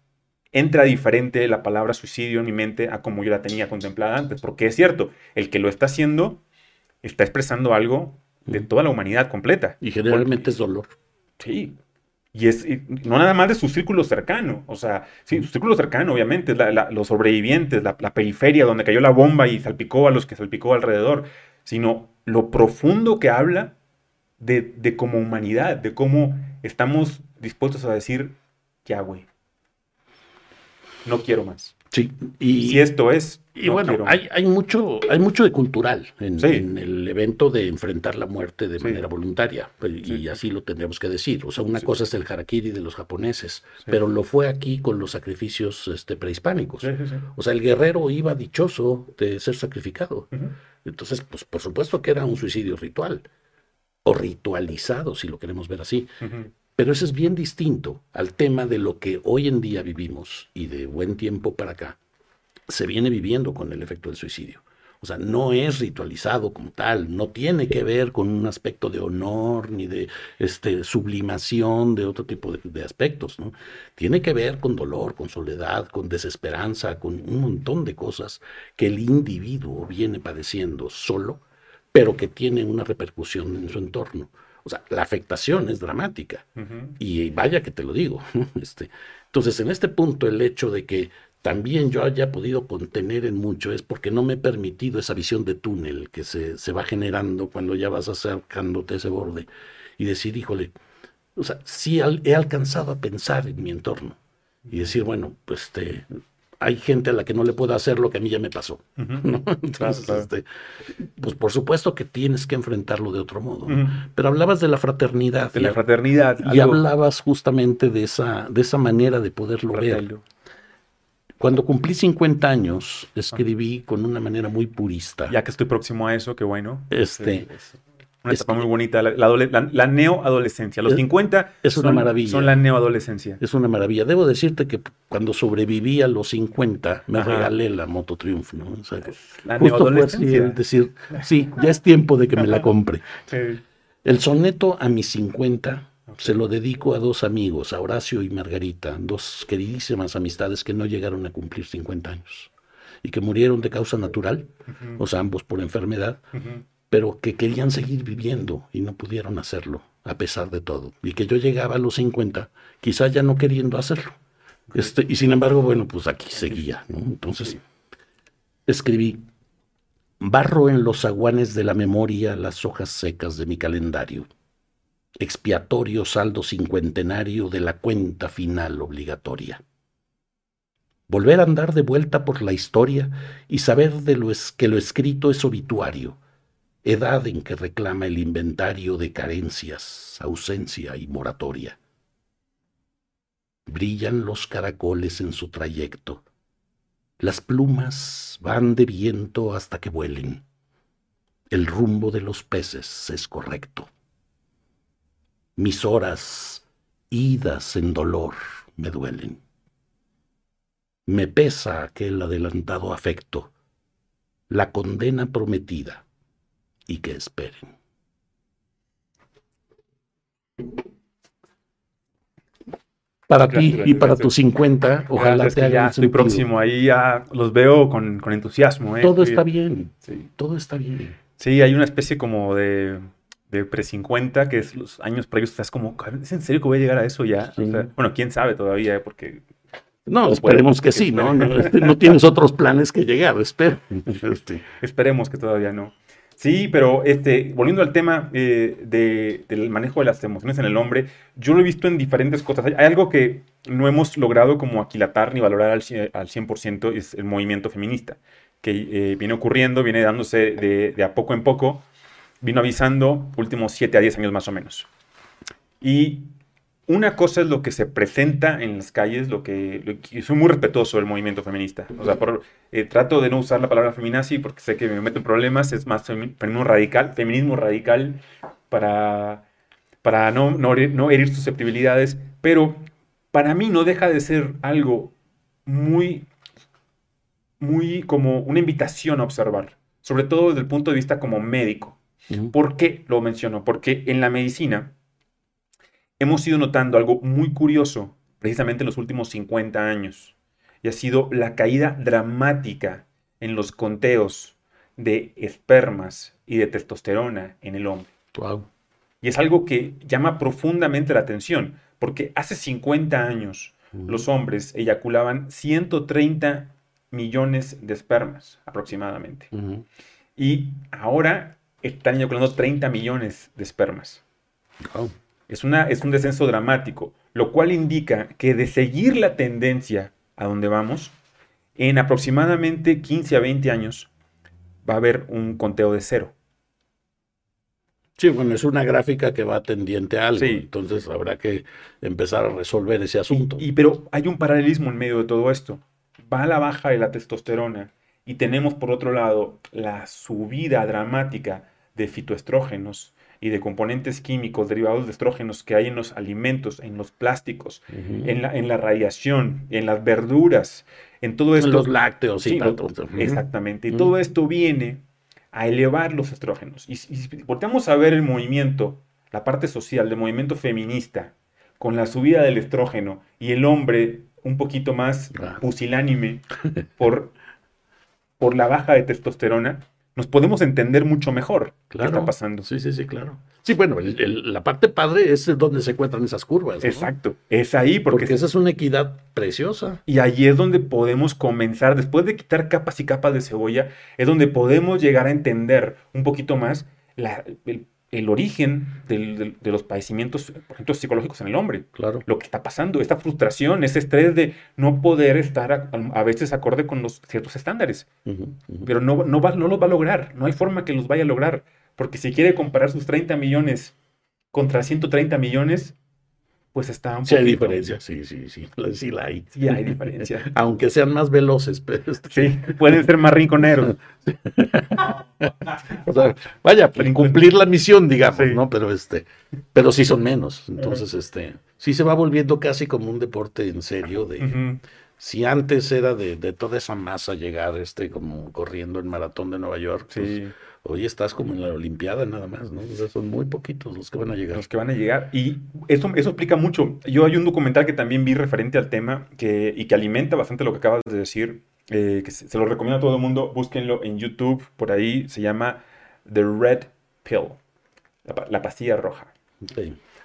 entra diferente la palabra suicidio en mi mente a como yo la tenía contemplada antes, porque es cierto, el que lo está haciendo está expresando algo de toda la humanidad completa. Y generalmente es dolor. Sí. Y es no nada más de su círculo cercano, o sea, sí, su círculo cercano, obviamente, los sobrevivientes, la, periferia donde cayó la bomba y salpicó a los que salpicó alrededor, sino lo profundo que habla de, de como humanidad, de cómo estamos dispuestos a decir, ya, güey, no quiero más. Sí, y si esto es. Y bueno, hay, hay, mucho, hay mucho de cultural en, el evento de enfrentar la muerte de manera voluntaria, pues, y así lo tendríamos que decir. O sea, una cosa es el harakiri de los japoneses, pero lo fue aquí con los sacrificios este, prehispánicos. O sea, el guerrero iba dichoso de ser sacrificado. Entonces, pues por supuesto que era un suicidio ritual, o ritualizado, si lo queremos ver así. Pero eso es bien distinto al tema de lo que hoy en día vivimos y de buen tiempo para acá se viene viviendo con el efecto del suicidio. O sea, no es ritualizado como tal, no tiene que ver con un aspecto de honor ni de este, sublimación de otro tipo de, aspectos. Tiene que ver con dolor, con soledad, con desesperanza, con un montón de cosas que el individuo viene padeciendo solo, pero que tiene una repercusión en su entorno. O sea, la afectación es dramática. Y vaya que te lo digo. Este, entonces, en este punto, el hecho de que también yo haya podido contener en mucho es porque no me he permitido esa visión de túnel que se, se va generando cuando ya vas acercándote a ese borde y decir, híjole, o sea, sí he alcanzado a pensar en mi entorno y decir, bueno, pues este, hay gente a la que no le puedo hacer lo que a mí ya me pasó. Entonces, este, pues por supuesto que tienes que enfrentarlo de otro modo. Pero hablabas de la fraternidad. De la fraternidad. Y hablabas justamente de esa, de esa manera de poderlo ver. Cuando cumplí 50 años, escribí con una manera muy purista. Ya que estoy próximo a eso, qué bueno. Este, una etapa muy bonita, la, la, neoadolescencia. Los 50 es una maravilla. son la neoadolescencia. Es una maravilla. Debo decirte que cuando sobreviví a los 50, me regalé la Moto Triumph, ¿no? la neoadolescencia. es decir, sí, ya es tiempo de que me la compre. El soneto a mis 50 se lo dedico a dos amigos, a Horacio y Margarita, dos queridísimas amistades que no llegaron a cumplir 50 años y que murieron de causa natural, o sea, ambos por enfermedad pero que querían seguir viviendo y no pudieron hacerlo, a pesar de todo. Y que yo llegaba a los 50, quizás ya no queriendo hacerlo. Este, y sin embargo, bueno, pues aquí seguía. Entonces, escribí, barro en los aguanes de la memoria las hojas secas de mi calendario, expiatorio saldo cincuentenario de la cuenta final obligatoria. Volver a andar de vuelta por la historia y saber de lo es, que lo escrito es obituario, edad en que reclama el inventario de carencias, ausencia y moratoria. Brillan los caracoles en su trayecto, las plumas van de viento hasta que vuelen. El rumbo de los peces es correcto. Mis horas, idas en dolor, me duelen. Me pesa aquel adelantado afecto, la condena prometida y que esperen. Para ti y para tus 50, ojalá te ya estoy próximo, ahí ya los veo con, entusiasmo. ¿eh? Todo está bien, todo está bien. Sí, hay una especie como de, de pre-50, que es los años previos, estás como, ¿es en serio que voy a llegar a eso ya? bueno, quién sabe todavía, ¿eh? porque... No, esperemos que sí, ¿no? No, este, no, tienes otros planes que llegar, espero. Este. Esperemos que todavía no. Sí, pero este, volviendo al tema eh, del manejo de las emociones en el hombre, yo lo he visto en diferentes cosas. Hay, algo que no hemos logrado como aquilatar ni valorar al, al 100%, es el movimiento feminista, que eh, viene ocurriendo, viene dándose de, de, a poco en poco, vino avisando últimos 7 a 10 años más o menos. Y una cosa es lo que se presenta en las calles, lo que, soy muy respetuoso del movimiento feminista. O sea, por, eh, trato de no usar la palabra feminazi porque sé que me meto en problemas, es más feminismo radical, feminismo radical para, para no, no, no herir susceptibilidades, pero para mí no deja de ser algo muy, muy como una invitación a observar, sobre todo desde el punto de vista como médico. ¿Por qué lo menciono? Porque en la medicina, hemos ido notando algo muy curioso precisamente en los últimos 50 años, y ha sido la caída dramática en los conteos de espermas y de testosterona en el hombre. Y es algo que llama profundamente la atención, porque hace 50 años los hombres eyaculaban 130 millones de espermas aproximadamente. Y ahora están eyaculando 30 millones de espermas. Es, una, es un descenso dramático, lo cual indica que de seguir la tendencia a donde vamos, en aproximadamente 15 a 20 años va a haber un conteo de cero. Sí, bueno, es una gráfica que va tendiente a algo, entonces habrá que empezar a resolver ese asunto. Y, pero hay un paralelismo en medio de todo esto. Va a la baja de la testosterona y tenemos por otro lado la subida dramática de fitoestrógenos y de componentes químicos derivados de estrógenos que hay en los alimentos, en los plásticos, en, la, en la radiación, en las verduras, en todo esto. En los lácteos y Exactamente. Y todo esto viene a elevar los estrógenos. Y si volteamos a ver el movimiento, la parte social del movimiento feminista, con la subida del estrógeno y el hombre un poquito más ah. pusilánime por, por la baja de testosterona, nos podemos entender mucho mejor claro. qué está pasando. Sí, sí, sí, claro. Sí, bueno, la parte padre es donde se encuentran esas curvas. Exacto, es ahí porque, porque, esa es una equidad preciosa. Y ahí es donde podemos comenzar, después de quitar capas y capas de cebolla, es donde podemos llegar a entender un poquito más la, el el origen de los padecimientos, por ejemplo, psicológicos en el hombre. Claro. Lo que está pasando, esta frustración, ese estrés de no poder estar a, veces acorde con los ciertos estándares. Pero no, no, va, no los va a lograr, no hay forma que los vaya a lograr. Porque si quiere comparar sus 30 millones contra 130 millones, pues está un Sí hay diferencia, sí, sí, sí, sí la hay. Sí hay diferencia. Aunque sean más veloces, pero... Sí, pueden ser más rinconeros. o sea, vaya, cumplir la misión, digamos, ¿no? Pero este, pero sí son menos. Entonces, este, sí se va volviendo casi como un deporte en serio de... Si antes era de, toda esa masa llegar, este, como corriendo el maratón de Nueva York, pues, Hoy estás como en la Olimpiada nada más, ¿no? O sea, son muy poquitos los que van a llegar. Los que van a llegar. Y eso, eso explica mucho. Yo hay un documental que también vi referente al tema que, y que alimenta bastante lo que acabas de decir, eh, que se, lo recomiendo a todo el mundo. Búsquenlo en YouTube, por ahí se llama The Red Pill, la, pastilla roja.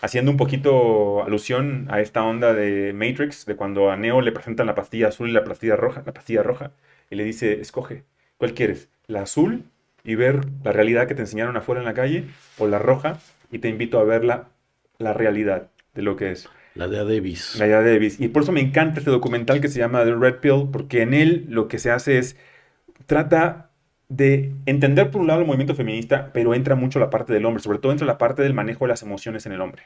Haciendo un poquito alusión a esta onda de Matrix, de cuando a Neo le presentan la pastilla azul y la pastilla roja, la pastilla roja, y le dice, escoge, ¿cuál quieres? ¿La azul y ver la realidad que te enseñaron afuera en la calle o la roja y te invito a ver la, la realidad de lo que es. La de Adebis. La de Adebis. Y por eso me encanta este documental que se llama The Red Pill, porque en él lo que se hace es, trata de entender por un lado el movimiento feminista, pero entra mucho la parte del hombre, sobre todo entra la parte del manejo de las emociones en el hombre.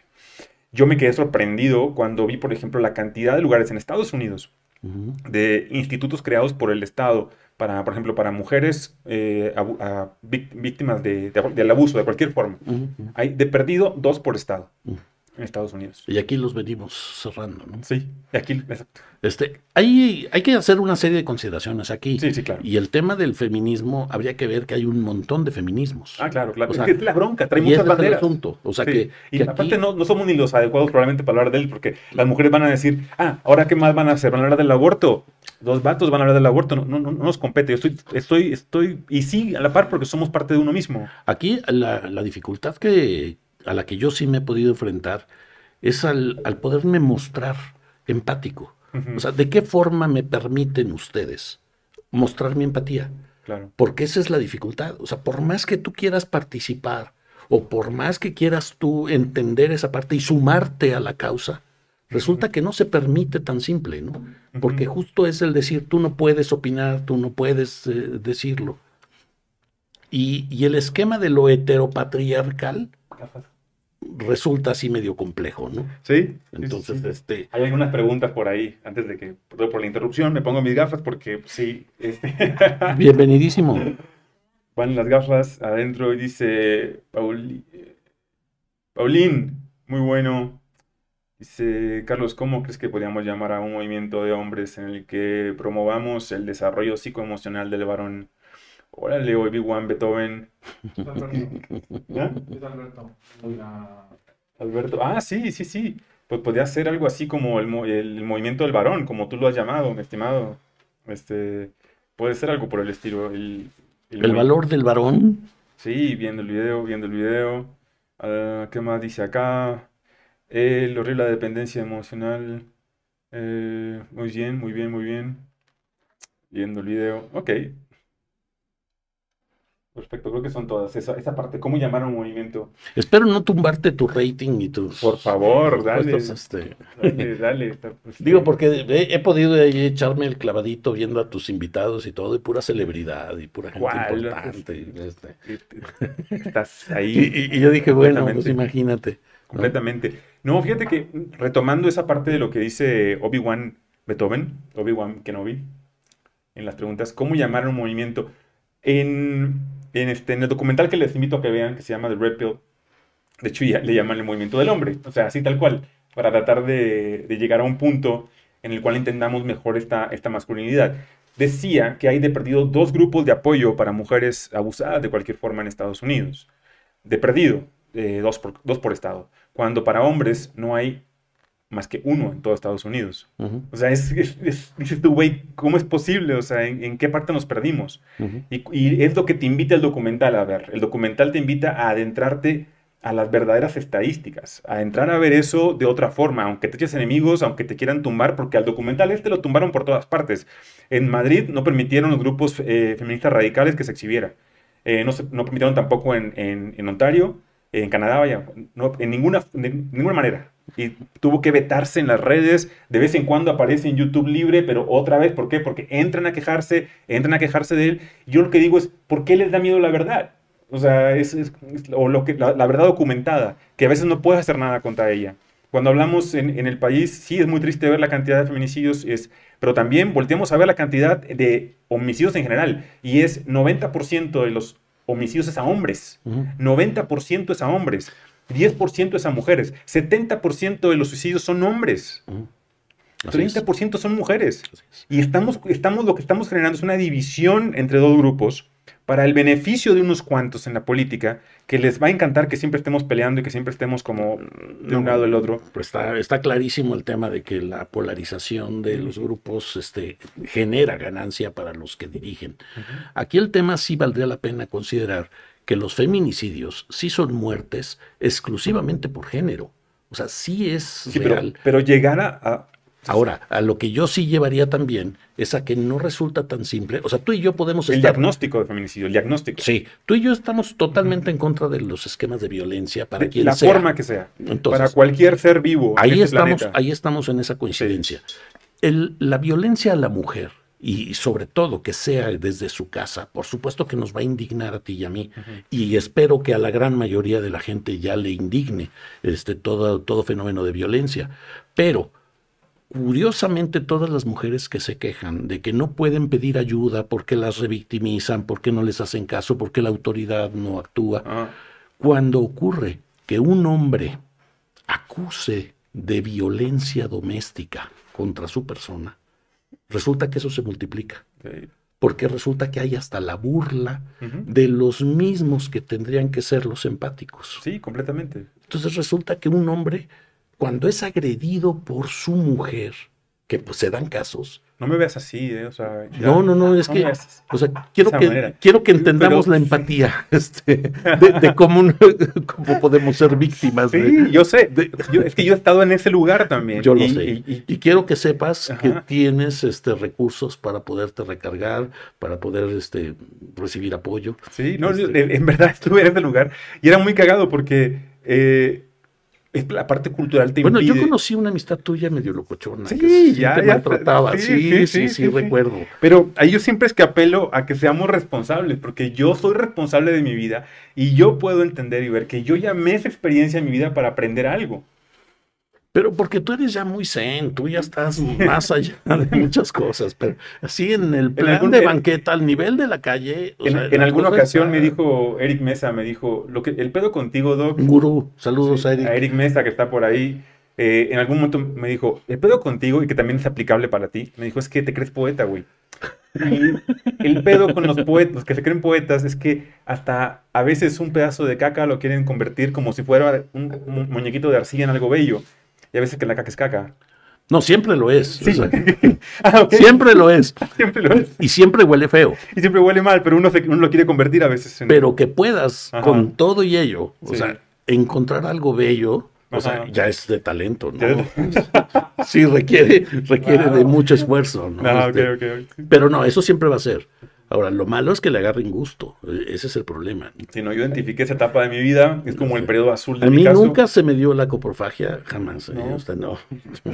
Yo me quedé sorprendido cuando vi, por ejemplo, la cantidad de lugares en Estados Unidos, de institutos creados por el Estado, para, por ejemplo, para mujeres eh, víctimas de, del abuso de cualquier forma. Hay de perdido dos por estado en Estados Unidos. Y aquí los venimos cerrando, ¿no? Sí, y aquí, exacto. Este, hay, hay que hacer una serie de consideraciones aquí. Sí, sí, claro. Y el tema del feminismo, habría que ver que hay un montón de feminismos. Ah, claro, claro. es la bronca, trae muchas banderas. O sea que, Y aparte no, no, somos ni los adecuados probablemente para hablar de él, porque las mujeres van a decir, ah, ¿ahora qué más van a hacer? ¿Van a hablar del aborto? Dos vatos van a hablar del aborto, no, no, no, nos compete. Yo estoy, estoy, estoy, y sí, a la par, porque somos parte de uno mismo. Aquí la, la dificultad que, a la que yo sí me he podido enfrentar es al, poderme mostrar empático. O sea, ¿de qué forma me permiten ustedes mostrar mi empatía? Claro. Porque esa es la dificultad. O sea, por más que tú quieras participar o por más que quieras tú entender esa parte y sumarte a la causa, resulta que no se permite tan simple, ¿no? Porque justo es el decir, tú no puedes opinar, tú no puedes eh, decirlo. Y, y, el esquema de lo heteropatriarcal resulta así medio complejo, ¿no? Sí. Entonces, este... Hay algunas preguntas por ahí, antes de que, por la interrupción, me pongo mis gafas porque sí. Este... Bienvenidísimo. Van las gafas adentro y dice, Pauli... Paulín, muy bueno. Dice, Carlos, ¿cómo crees que podríamos llamar a un movimiento de hombres en el que promovamos el desarrollo psicoemocional del varón? Órale, Obi-Wan Beethoven. ¿Ya? Es Alberto. Alberto. Ah, sí, sí, sí. Pues podría ser algo así como el, el, movimiento del varón, como tú lo has llamado, mi estimado. Este, puede ser algo por el estilo. El, el, valor del varón. Sí, viendo el video, viendo el video. Ah, ¿Qué más dice acá? El horrible la dependencia emocional. Eh, muy bien, muy bien, muy bien. Viendo el video. Ok, Perfecto, creo que son todas. Esa, esa parte, ¿cómo llamar a un movimiento? Espero no tumbarte tu rating y tus. Por favor, dale. Este... Dale, dale. Pues, Digo, porque he, podido echarme el clavadito viendo a tus invitados y todo, y pura celebridad y pura gente importante. Este. Estás ahí. Y, yo dije, bueno, pues imagínate. Completamente. No, fíjate que retomando esa parte de lo que dice Obi-Wan Beethoven, Obi-Wan Kenobi, en las preguntas, ¿cómo llamar un movimiento? En en, este, en el documental que les invito a que vean, que se llama The Red Pill, de hecho ya le llaman el movimiento del hombre, o sea, así tal cual, para tratar de, llegar a un punto en el cual entendamos mejor esta, esta masculinidad. Decía que hay de perdido dos grupos de apoyo para mujeres abusadas de cualquier forma en Estados Unidos. De perdido, eh, dos, por, dos por estado. Cuando para hombres no hay más que uno en todo Estados Unidos. O sea, es, dices tú, güey, ¿cómo es posible? O sea, ¿en, qué parte nos perdimos? y, es lo que te invita el documental a ver. El documental te invita a adentrarte a las verdaderas estadísticas, a entrar a ver eso de otra forma, aunque te eches enemigos, aunque te quieran tumbar, porque al documental este lo tumbaron por todas partes. En Madrid no permitieron los grupos eh, feministas radicales que se exhibiera. Eh, no, no, permitieron tampoco en, en, Ontario, en Canadá, vaya, no, en ninguna, de ninguna manera y tuvo que vetarse en las redes, de vez en cuando aparece en YouTube libre, pero otra vez, ¿por qué? Porque entran a quejarse, entran a quejarse de él. Yo lo que digo es, ¿por qué les da miedo la verdad? O sea, es, o lo que, la, verdad documentada, que a veces no puedes hacer nada contra ella. Cuando hablamos en, en, el país, sí es muy triste ver la cantidad de feminicidios, es, pero también volteamos a ver la cantidad de homicidios en general, y es 90% de los homicidios es a hombres, 90% es a hombres. 10% es a mujeres, 70% de los suicidios son hombres. 30% son mujeres. Y estamos, estamos, lo que estamos generando es una división entre dos grupos para el beneficio de unos cuantos en la política, que les va a encantar que siempre estemos peleando y que siempre estemos como de un lado del otro. está, está clarísimo el tema de que la polarización de los grupos este, genera ganancia para los que dirigen. Aquí el tema sí valdría la pena considerar que los feminicidios sí son muertes exclusivamente por género. O sea, sí es real. Pero, llegar a, Ahora, a lo que yo sí llevaría también es a que no resulta tan simple. O sea, tú y yo podemos el diagnóstico de feminicidio, el diagnóstico. Sí, tú y yo estamos totalmente en contra de los esquemas de violencia para quien la sea. forma que sea. para cualquier ser vivo. Ahí este estamos, ahí estamos en esa coincidencia. la violencia a la mujer y sobre todo que sea desde su casa, por supuesto que nos va a indignar a ti y a mí, y espero que a la gran mayoría de la gente ya le indigne este, todo, todo fenómeno de violencia, pero curiosamente todas las mujeres que se quejan de que no pueden pedir ayuda porque las revictimizan, porque no les hacen caso, porque la autoridad no actúa, ah. cuando ocurre que un hombre acuse de violencia doméstica contra su persona, resulta que eso se multiplica. Porque resulta que hay hasta la burla de los mismos que tendrían que ser los empáticos. Sí, completamente. Entonces resulta que un hombre, cuando es agredido por su mujer, que pues se dan casos, no me veas así, ¿eh? O sea, no, no, no, es que, o sea, quiero que, quiero que entendamos la empatía, este, de, cómo, cómo, podemos ser víctimas. Sí, yo sé, es que yo he estado en ese lugar también. Yo lo sé. Y, quiero que sepas que tienes, este, recursos para poderte recargar, para poder, este, recibir apoyo. Sí, no, este en verdad estuve en ese lugar y era muy cagado porque, eh, la parte cultural te Bueno, yo conocí una amistad tuya medio locochona. Sí, ya, te maltrataba. Sí sí sí, recuerdo. Pero ahí yo siempre es que apelo a que seamos responsables, porque yo soy responsable de mi vida y yo puedo entender y ver que yo llamé esa experiencia en mi vida para aprender algo. Pero porque tú eres ya muy zen, tú ya estás más allá de muchas cosas, pero así en el plan de banqueta, al nivel de la calle. en, alguna ocasión me dijo Eric Mesa, me dijo, lo que, el pedo contigo, Doc. Gurú, saludos a Eric. A Eric Mesa, que está por ahí. Eh, en algún momento me dijo, el pedo contigo, y que también es aplicable para ti, me dijo, es que te crees poeta, güey. Y el pedo con los poetas, los que se creen poetas, es que hasta a veces un pedazo de caca lo quieren convertir como si fuera un muñequito de arcilla en algo bello. Y a veces que la caca es caca. No, siempre lo es. Ah, siempre lo es. Siempre lo es. Y siempre huele feo. Y siempre huele mal, pero uno, uno lo quiere convertir a veces en... Pero que puedas, con todo y ello, o sea, encontrar algo bello, o sea, ya es de talento, ¿no? sí, requiere, requiere de mucho esfuerzo, ¿no? Ah, este, pero no, eso siempre va a ser. Ahora, lo malo es que le agarren gusto. E, ese es el problema. Si no, yo identifiqué esa etapa de mi vida, es como el periodo azul de A mi mí caso. nunca se me dio la coprofagia, jamás. ¿eh? No. Usted no.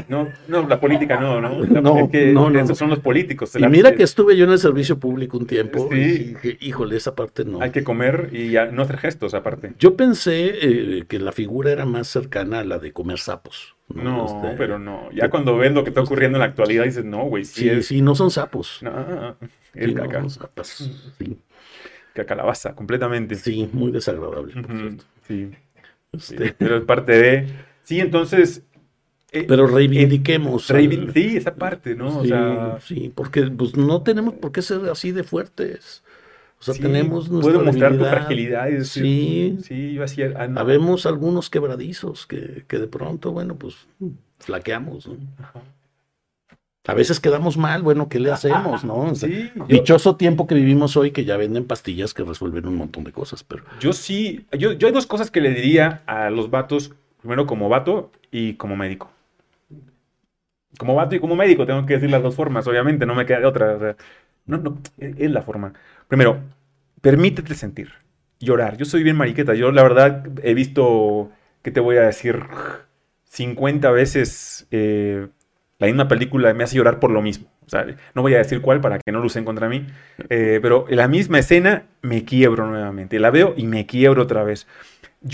No, no, la política no, ¿no? La- No, es que no, esos son los políticos. Y mira que estuve yo en el servicio público un tiempo. Sí. Y dije, híjole, esa parte no. Hay que comer y ya no hacer gestos aparte. Yo pensé eh, que la figura era más cercana a la de comer sapos. No, Este, pero no. Ya cuando ves lo que está ocurriendo en la actualidad dices, no, güey, sí, Sí, es... sí, no son sapos. No, es Sí, no, caca. son sapos. Sí, Cacalabaza, completamente. sí, muy desagradable. por cierto. sí, sí, Este, pero es parte de... Sí, entonces... eh, pero reivindiquemos. eh, reivi- al- sí, esa parte, ¿no? O sí, sea, sí, porque pues, no tenemos por qué ser así de fuertes. O sea, sí, tenemos nuestra Puedo mostrar tu fragilidad y decir, Sí. sí, yo hacía... ah, no. Habemos algunos quebradizos que, que de pronto, bueno, pues flaqueamos, ¿no? Ajá. A veces quedamos mal, bueno, ¿qué le hacemos, no? O sea, Sí, yo, Dichoso tiempo que vivimos hoy que ya venden pastillas que resuelven un montón de cosas, pero yo sí, yo, yo hay dos cosas que le diría a los vatos, primero como vato y como médico. Como vato y como médico, tengo que decir las dos formas, obviamente, no me queda de otra. o sea, no, no, es la forma. Primero, permítete sentir, llorar. Yo soy bien mariqueta, yo la verdad he visto, ¿qué te voy a decir? 50 veces eh, la misma película me hace llorar por lo mismo. O sea, no voy a decir cuál para que no lo usen contra mí, eh, pero en la misma escena me quiebro nuevamente. La veo y me quiebro otra vez.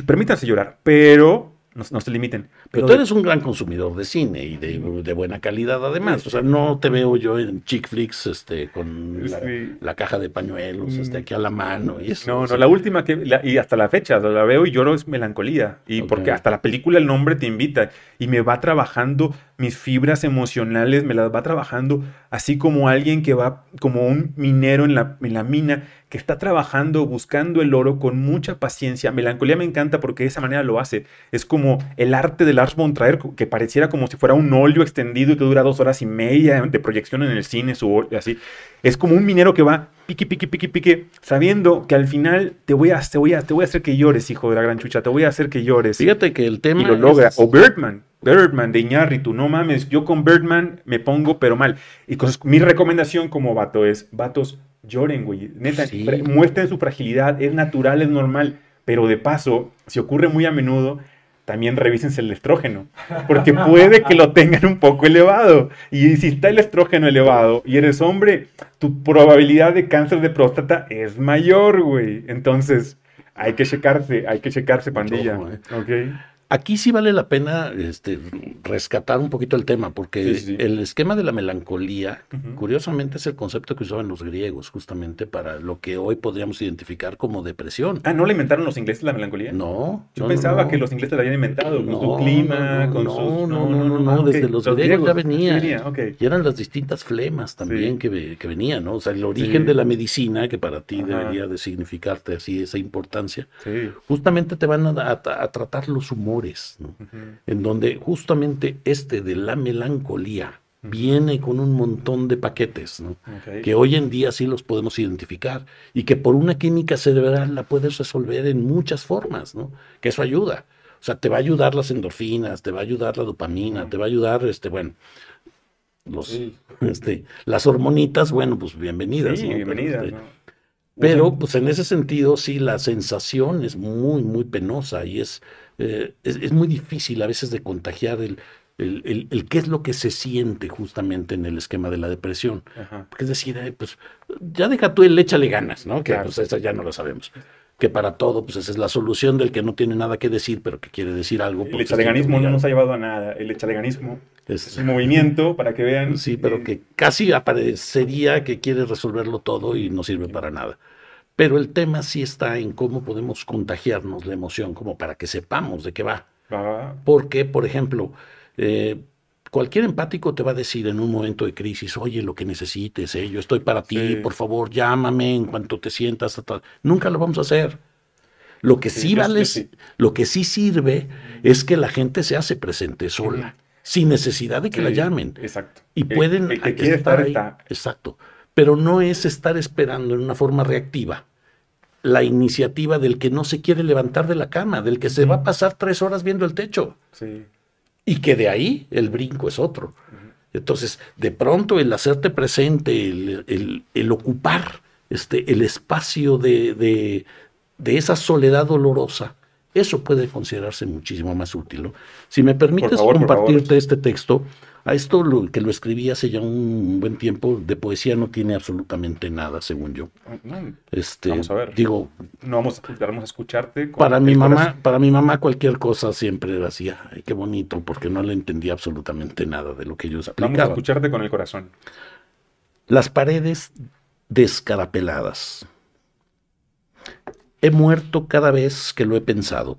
Permítanse llorar, pero no, no se limiten. Pero Pero tú eres un gran consumidor de cine y de, de buena calidad además. O sea, no te veo yo en chick flicks este, con la, Sí. la caja de pañuelos Mm. este, aquí a la mano y eso. No, no, la última que, la- y hasta la fecha, la veo y lloro es melancolía. Y porque hasta la película el nombre te invita y me va trabajando mis fibras emocionales, me las va trabajando así como alguien que va, como un minero en la, en la mina, que está trabajando, buscando el oro con mucha paciencia. Melancolía me encanta porque de esa manera lo hace. Es como el arte de Lars von Trier, que pareciera como si fuera un óleo extendido y que dura dos horas y media de proyección en el cine, su así. Es como un minero que va pique, pique, pique, pique, sabiendo que al final te voy a, te voy a, te voy a hacer que llores, hijo de la gran chucha, te voy a hacer que llores. Fíjate que el tema. y lo logra. es- O Birdman, Birdman de Iñárritu, no mames, yo con Birdman me pongo pero mal. Y cosas- mi recomendación como vato es, vatos, lloren, güey. Neta, Sí. muestren su fragilidad, es natural, es normal. Pero de paso, si ocurre muy a menudo, también revísense el estrógeno, porque puede que lo tengan un poco elevado. Y si está el estrógeno elevado y eres hombre, tu probabilidad de cáncer de próstata es mayor, güey. Entonces, hay que checarse, hay que checarse, pandilla. ojo, eh. ¿Ok? Aquí sí vale la pena este, rescatar un poquito el tema, porque Sí, sí, sí. el esquema de la melancolía, curiosamente, es el concepto que usaban los griegos, justamente para lo que hoy podríamos identificar como depresión. Ah, ¿no la inventaron los ingleses la melancolía? No. Yo no, pensaba no. que los ingleses la habían inventado con No, su clima, no, con no, sus... no, no, no, ok, desde los griegos ya venía. sí ok. Y eran las distintas flemas también Sí. que, que venían, ¿no? O sea, el origen de la medicina, que para ti Ajá. debería de significarte así esa importancia, Sí. justamente te van a, a- a tratar los humores, en donde justamente este de la melancolía viene con un montón de paquetes, que hoy en día sí los podemos identificar y que por una química cerebral la puedes resolver en muchas formas, ¿no? que eso ayuda. O sea, te va a ayudar las endorfinas, te va a ayudar la dopamina, te va a ayudar, este, bueno, los, Sí. este, las hormonitas, bueno, pues bienvenidas. Sí, ¿no? Pero, bienvenida. este, pero, Usan- pues en ese sentido, sí, la sensación es muy, muy penosa y es, eh, es, es muy difícil a veces de contagiar el, el, el- el qué es lo que se siente justamente en el esquema de la depresión. Ajá. Porque es decir, eh, pues ya deja tú el échale ganas, ¿no? Que Claro. pues esa ya no lo sabemos. Que para todo, pues esa es la solución del que no tiene nada que decir, pero que quiere decir algo. El porque echaleganismo no nos ha llevado a nada. El echaleganismo Es- es un movimiento para que vean. Sí, pero eh, que casi aparecería que quiere resolverlo todo y no sirve para nada. Pero el tema sí está en cómo podemos contagiarnos la emoción, como para que sepamos de qué va. va- Porque, por ejemplo, eh, cualquier empático te va a decir en un momento de crisis, oye, lo que necesites, eh, yo estoy para ti, Sí. por favor, llámame en cuanto te sientas. ta, ta". Nunca lo vamos a hacer. Lo que Sí, vale, sí. lo que sí sirve es que la gente se hace presente sola, sin necesidad de que la llamen. Exacto. Y pueden El, que quiere estar estar, ahí. está. Exacto. Pero no es estar esperando en una forma reactiva la iniciativa del que no se quiere levantar de la cama, del que se va a pasar tres horas viendo el techo Sí. y que de ahí el brinco es otro. Entonces, de pronto el hacerte presente, el, el- el ocupar este, el espacio de, de, de esa soledad dolorosa, eso puede considerarse muchísimo más útil. Si me permites compartirte este texto, a esto lo, que lo escribí hace ya un buen tiempo, de poesía no tiene absolutamente nada, según yo. este, vamos a ver. Digo, no vamos, vamos a escucharte. Para mi mamá, para mi mamá cualquier cosa siempre así, ay, qué bonito, porque no le entendía absolutamente nada de lo que yo explicaba. Vamos a escucharte con el corazón. Las paredes descarapeladas. He muerto cada vez que lo he pensado.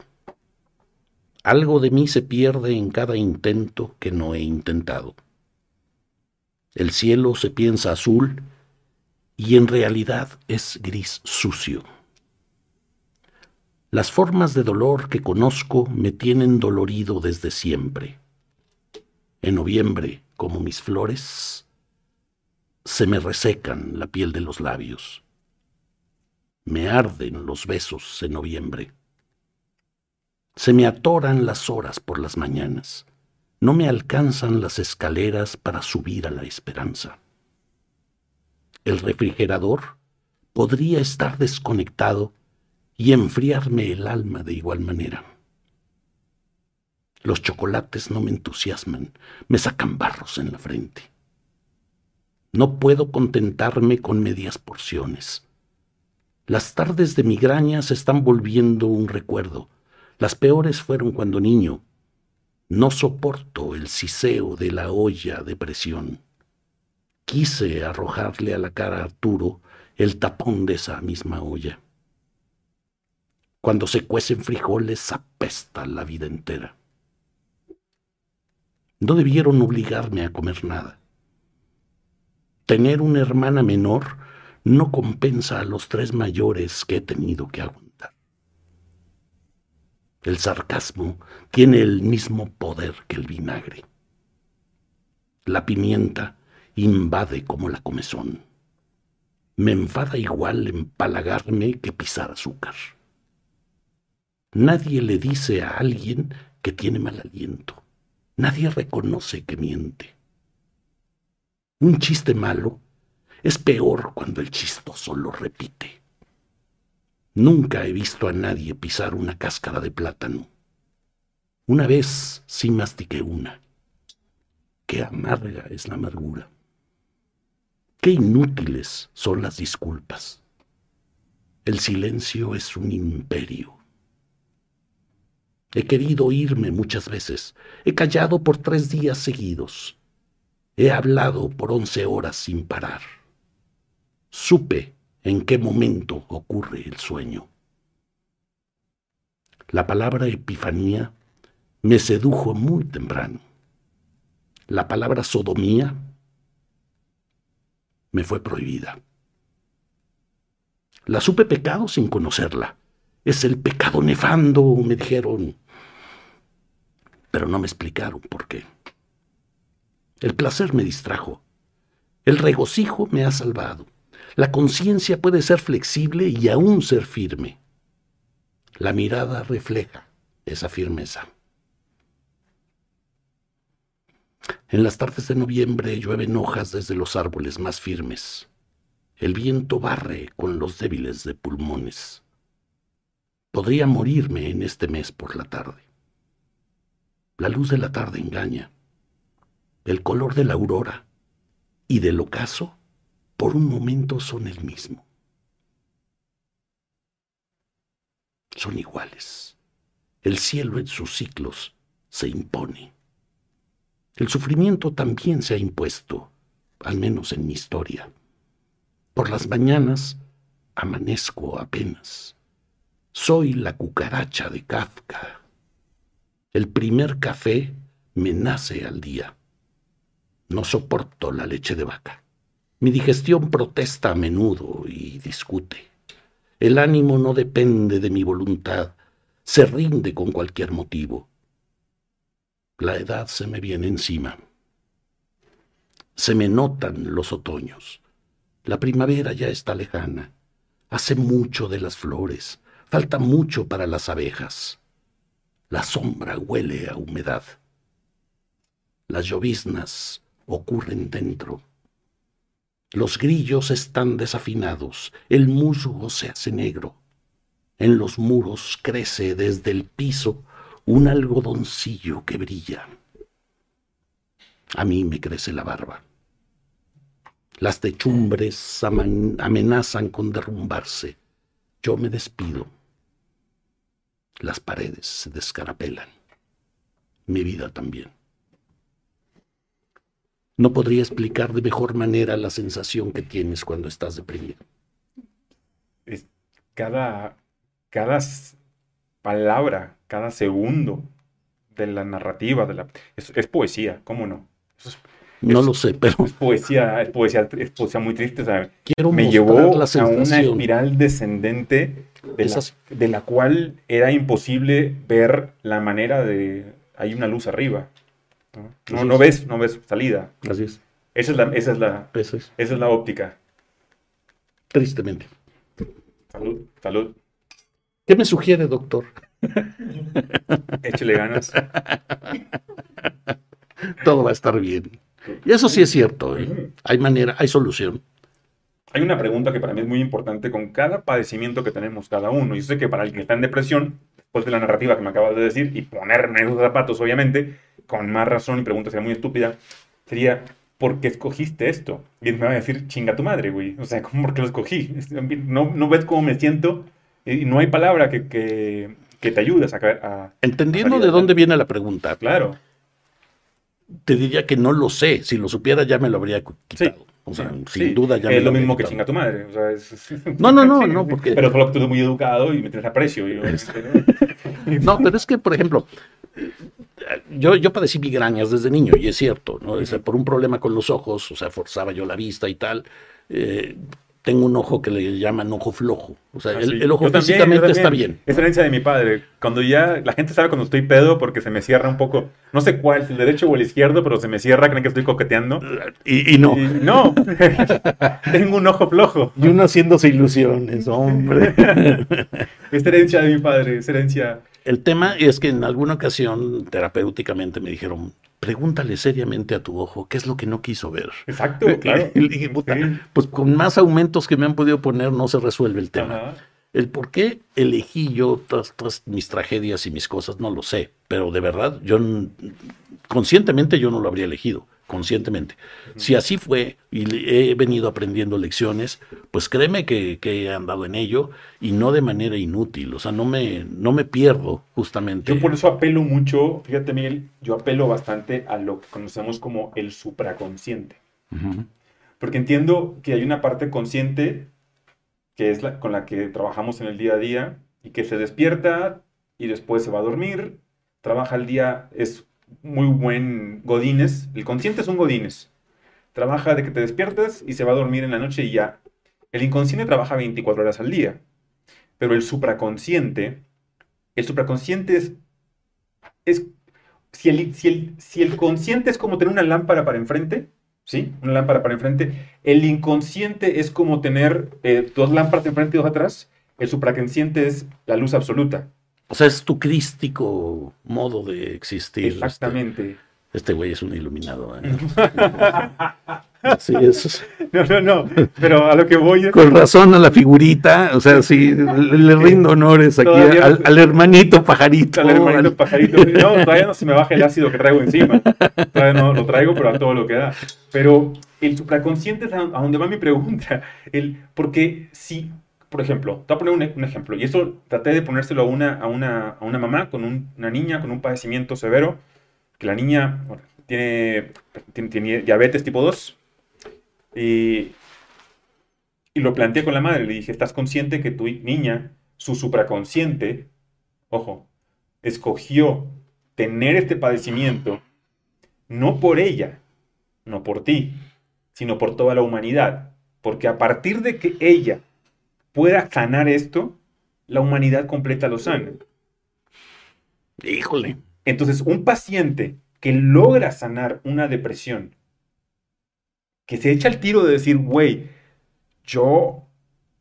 Algo de mí se pierde en cada intento que no he intentado. El cielo se piensa azul y en realidad es gris sucio. Las formas de dolor que conozco me tienen dolorido desde siempre. En noviembre, como mis flores, se me resecan la piel de los labios. Me arden los besos en noviembre. Se me atoran las horas por las mañanas. No me alcanzan las escaleras para subir a la esperanza. El refrigerador podría estar desconectado y enfriarme el alma de igual manera. Los chocolates no me entusiasman, me sacan barros en la frente. No puedo contentarme con medias porciones. Las tardes de migraña se están volviendo un recuerdo las peores fueron cuando niño. No soporto el siseo de la olla de presión. Quise arrojarle a la cara a Arturo el tapón de esa misma olla. Cuando se cuecen frijoles apesta la vida entera. No debieron obligarme a comer nada. Tener una hermana menor no compensa a los tres mayores que he tenido que aguantar. El sarcasmo tiene el mismo poder que el vinagre. La pimienta invade como la comezón. Me enfada igual empalagarme que pisar azúcar. Nadie le dice a alguien que tiene mal aliento. Nadie reconoce que miente. Un chiste malo es peor cuando el chistoso lo repite. Nunca he visto a nadie pisar una cáscara de plátano. Una vez sí mastiqué una. Qué amarga es la amargura. Qué inútiles son las disculpas. El silencio es un imperio. He querido irme muchas veces. He callado por tres días seguidos. He hablado por once horas sin parar. Supe en qué momento ocurre el sueño. La palabra epifanía me sedujo muy temprano. La palabra sodomía me fue prohibida. La supe pecado sin conocerla. Es el pecado nefando, me dijeron. Pero no me explicaron por qué. El placer me distrajo. El regocijo me ha salvado. La conciencia puede ser flexible y aún ser firme. La mirada refleja esa firmeza. En las tardes de noviembre llueven hojas desde los árboles más firmes. El viento barre con los débiles de pulmones. Podría morirme en este mes por la tarde. La luz de la tarde engaña. El color de la aurora y del ocaso por un momento son el mismo. Son iguales. El cielo en sus ciclos se impone. El sufrimiento también se ha impuesto, al menos en mi historia. Por las mañanas amanezco apenas. Soy la cucaracha de Kafka. El primer café me nace al día. No soporto la leche de vaca. Mi digestión protesta a menudo y discute. El ánimo no depende de mi voluntad, se rinde con cualquier motivo. La edad se me viene encima. Se me notan los otoños. La primavera ya está lejana. Hace mucho de las flores. Falta mucho para las abejas. La sombra huele a humedad. Las lloviznas ocurren dentro Los grillos están desafinados, el musgo se hace negro. En los muros crece desde el piso un algodoncillo que brilla. A mí me crece la barba. Las techumbres amenazan con derrumbarse. Yo me despido. Las paredes se descarapelan. Mi vida también. No podría explicar de mejor manera la sensación que tienes cuando estás deprimido. cada, cada palabra, cada segundo de la narrativa, de la, es, poesía, ¿cómo no? no lo sé, pero... Es poesía, es poesía, es poesía muy triste. Quiero me llevó la a una espiral descendente de, la, cual era imposible ver la manera de... Hay una luz arriba. No, no, ves, no ves salida. Así es. Esa es la, esa es la, Esa es la óptica. Tristemente. Salud, salud. ¿Qué me sugiere, doctor? Échale ganas. Todo va a estar bien. Y eso sí es cierto. ¿eh? Hay manera, hay solución. Hay una pregunta que para mí es muy importante con cada padecimiento que tenemos cada uno. Y yo sé que para el que está en depresión, después de la narrativa que me acabas de decir, y ponerme esos zapatos, obviamente, con más razón, y pregunta sería muy estúpida, sería, ¿por qué escogiste esto? Y me va a decir, chinga tu madre, güey. O sea, ¿cómo por qué lo escogí? No, no ves cómo me siento y no hay palabra que, que, que te ayude a sacar. A, Entendiendo de dónde viene la pregunta. Claro. Te diría que no lo sé. Si lo supiera, ya me lo habría quitado. O sea, sin duda ya Es lo, mismo que chinga tu madre. No, no, no, no, porque. Pero solo que tú eres muy educado y me tienes aprecio. no, pero es que, por ejemplo, yo, yo padecí migrañas desde niño, y es cierto, ¿no? por un problema con los ojos, o sea, forzaba yo la vista y tal. Eh, tengo un ojo que le llaman ojo flojo. O sea, ah, el, ojo físicamente está bien. Es herencia de mi padre. Cuando ya la gente sabe cuando estoy pedo porque se me cierra un poco, no sé cuál, si el derecho o el izquierdo, pero se me cierra, creen que estoy coqueteando. Y, no. no. tengo un ojo flojo. Y uno haciéndose ilusiones, hombre. es herencia de mi padre, es herencia. El tema es que en alguna ocasión terapéuticamente me dijeron, pregúntale seriamente a tu ojo qué es lo que no quiso ver. Exacto, claro. Pues con más aumentos que me han podido poner no se resuelve el tema. El por qué elegí yo todas, todas, mis tragedias y mis cosas no lo sé, pero de verdad yo conscientemente yo no lo habría elegido conscientemente. Si así fue y he venido aprendiendo lecciones, pues créeme que, he andado en ello y no de manera inútil, o sea, no me, no me pierdo justamente. Yo por eso apelo mucho, fíjate Miguel, yo apelo bastante a lo que conocemos como el supraconsciente. Porque entiendo que hay una parte consciente que es la con la que trabajamos en el día a día y que se despierta y después se va a dormir, trabaja el día, es muy buen Godines. El consciente es un Godines. Trabaja de que te despiertas y se va a dormir en la noche y ya. El inconsciente trabaja 24 horas al día. Pero el supraconsciente, el supraconsciente es, es si el, si, el, consciente es como tener una lámpara para enfrente, ¿sí? Una lámpara para enfrente. El inconsciente es como tener eh, dos lámparas enfrente y dos atrás. El supraconsciente es la luz absoluta. O sea, es tu crístico modo de existir. Este, Exactamente. Este, güey es un iluminado. ¿eh? sí, es. No, no, no. Pero a lo que voy Con razón a la figurita. O sea, sí, le, rindo honores aquí al, hermanito pajarito. Al hermanito pajarito. No, todavía no se me baja el ácido que traigo encima. Todavía no lo traigo, pero a todo lo que da. Pero el supraconsciente es a donde va mi pregunta. El, porque si por ejemplo, te voy a poner un, ejemplo, y esto traté de ponérselo a una, a una, a una mamá con una niña con un padecimiento severo, que la niña tiene, tiene, diabetes tipo 2, y, y lo planteé con la madre, le dije, ¿estás consciente que tu niña, su supraconsciente, ojo, escogió tener este padecimiento no por ella, no por ti, sino por toda la humanidad? Porque a partir de que ella pueda sanar esto, la humanidad completa lo sana. Híjole. Entonces, un paciente que logra sanar una depresión, que se echa el tiro de decir, güey, yo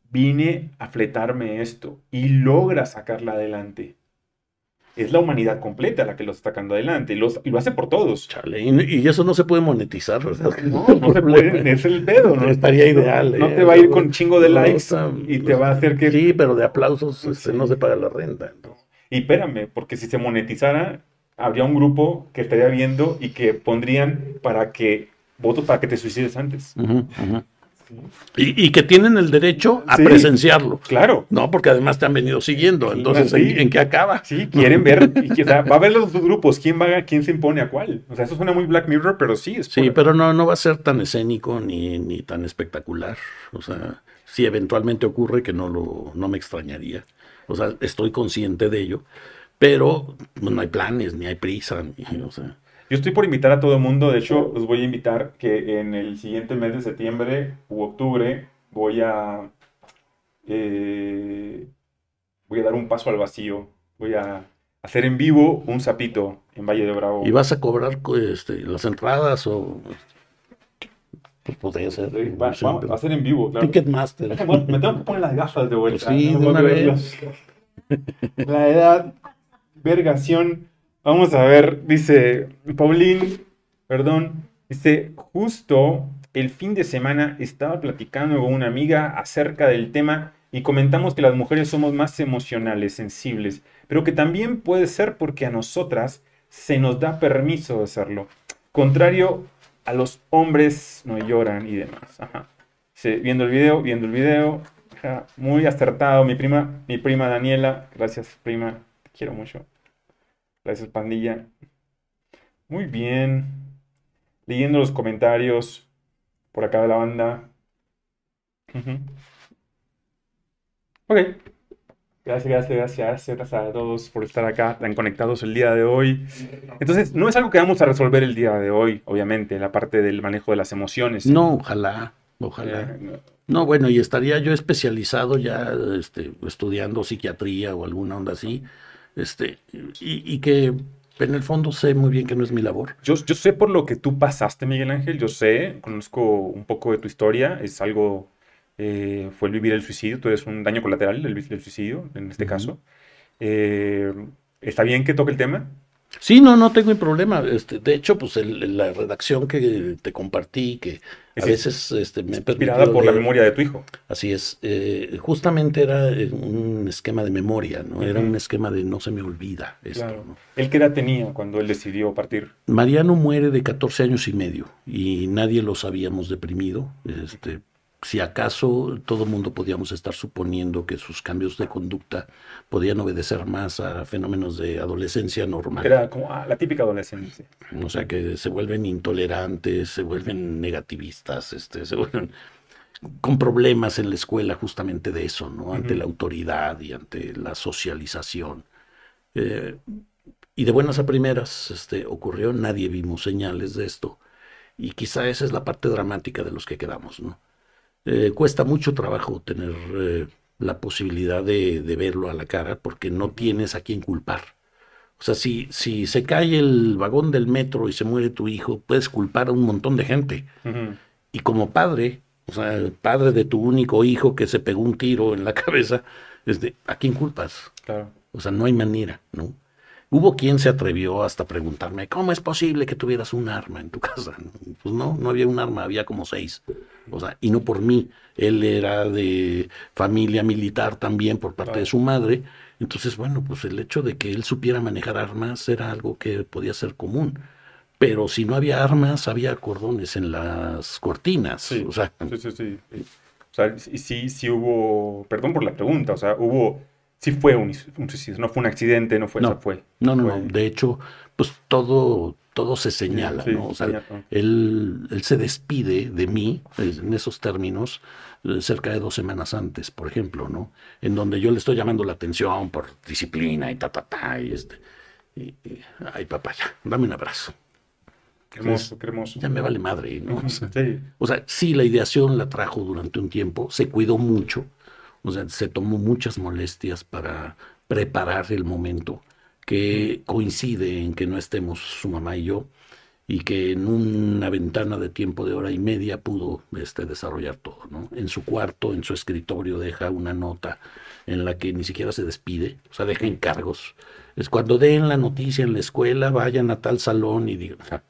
vine a fletarme esto y logra sacarla adelante. Es la humanidad completa la que lo está sacando adelante y, los, y lo hace por todos. Chale, y, eso no se puede monetizar, ¿verdad? No, no se puede, es el pedo, ¿no? Estaría ideal. No, te va a ir con chingo de likes y te va a hacer que... Sí, pero de aplausos este, no se paga la renta. Y espérame, porque si se monetizara, habría un grupo que estaría viendo y que pondrían para que votos para que te suicides antes. Y, que tienen el derecho a presenciarlo. Claro. No, porque además te han venido siguiendo. Entonces, ¿en, qué acaba? Sí, quieren ver. va a haber los dos grupos. ¿Quién, va, ¿Quién se impone a cuál? O sea, eso suena muy Black Mirror, pero sí. Es sí, pero no, no va a ser tan escénico ni, ni tan espectacular. O sea, si eventualmente ocurre, que no, lo, no me extrañaría. O sea, estoy consciente de ello. Pero no hay planes, ni hay prisa. Ni, o sea. Yo estoy por invitar a todo el mundo, de hecho, los voy a invitar que en el siguiente mes de septiembre u octubre voy a, eh, voy a dar un paso al vacío, voy a hacer en vivo un sapito en Valle de Bravo. ¿Y vas a cobrar este, las entradas o...? Pues podría ser. va, a ser en vivo, claro. Ticketmaster. Me tengo que poner las gafas de vuelta. Pues sí, de una vez. La edad, vergación Vamos a ver, dice Paulín, perdón, dice, justo el fin de semana estaba platicando con una amiga acerca del tema y comentamos que las mujeres somos más emocionales, sensibles, pero que también puede ser porque a nosotras se nos da permiso de hacerlo. Contrario a los hombres no lloran y demás. Ajá. viendo el video, viendo el video, muy acertado. Mi prima, mi prima Daniela, gracias prima, te quiero mucho. Gracias, pandilla. Muy bien. Leyendo los comentarios por acá de la banda. Ok. Gracias, gracias, gracias, gracias a todos por estar acá tan conectados el día de hoy. Entonces, no es algo que vamos a resolver el día de hoy, obviamente, la parte del manejo de las emociones. No, ojalá, ojalá. Eh, no. bueno, y estaría yo especializado ya este, estudiando psiquiatría o alguna onda así este, y, que en el fondo sé muy bien que no es mi labor. Yo, yo sé por lo que tú pasaste, Miguel Ángel, yo sé, conozco un poco de tu historia, es algo, eh, fue el vivir el suicidio, tú eres un daño colateral del, suicidio, en este caso. Eh, ¿Está bien que toque el tema? Sí, no, no tengo problema. Este, de hecho, pues la redacción que te compartí, que a veces este, me Inspirada por la memoria de tu hijo. Así es. Eh, justamente era eh, un esquema de memoria, ¿no? Era un esquema de no se me olvida esto. ¿no? ¿Él qué edad tenía cuando él decidió partir? Mariano muere de 14 años y medio y nadie lo sabíamos deprimido. Este, si acaso todo el mundo podíamos estar suponiendo que sus cambios de conducta podían obedecer más a fenómenos de adolescencia normal. Era como la típica adolescencia. O sea, que se vuelven intolerantes, se vuelven negativistas, este, se vuelven con problemas en la escuela justamente de eso, ¿no? Ante la autoridad y ante la socialización. Eh, y de buenas a primeras este, ocurrió, nadie vimos señales de esto. Y quizá esa es la parte dramática de los que quedamos, ¿no? Eh, cuesta mucho trabajo tener eh, la posibilidad de, verlo a la cara porque no tienes a quién culpar. O sea, si, si se cae el vagón del metro y se muere tu hijo, puedes culpar a un montón de gente. Y como padre, o sea, el padre de tu único hijo que se pegó un tiro en la cabeza, este, ¿a quién culpas? Claro. O sea, no hay manera, ¿no? Hubo quien se atrevió hasta preguntarme, ¿cómo es posible que tuvieras un arma en tu casa? Pues no, no había un arma, había como seis. O sea, y no por mí. Él era de familia militar también por parte de su madre. Entonces, bueno, pues el hecho de que él supiera manejar armas era algo que podía ser común. Pero si no había armas, había cordones en las cortinas. Sí, o sea, sí, sí, sí. O sea, sí, sí hubo, perdón por la pregunta, o sea, hubo sí fue un, suicidio, no fue un accidente, no fue, no, fue. No, no, no, de hecho, pues todo, todo se señala, ¿no? O sea, él, él, se despide de mí en esos términos eh, cerca de dos semanas antes, por ejemplo, ¿no? En donde yo le estoy llamando la atención por disciplina y ta, ta, ta, y este, y, ay papá, ya, dame un abrazo. Cremoso, cremoso. Ya me vale madre, ¿no? sí. o sea, sí, la ideación la trajo durante un tiempo, se cuidó mucho, o sea, se tomó muchas molestias para preparar el momento que coincide en que no estemos su mamá y yo. y que en una ventana de tiempo de hora y media pudo este, desarrollar todo. ¿no? En su cuarto, en su escritorio, deja una nota en la que ni siquiera se despide, o sea, deja encargos. Es cuando den la noticia en la escuela, vayan a tal salón y digan, o sea,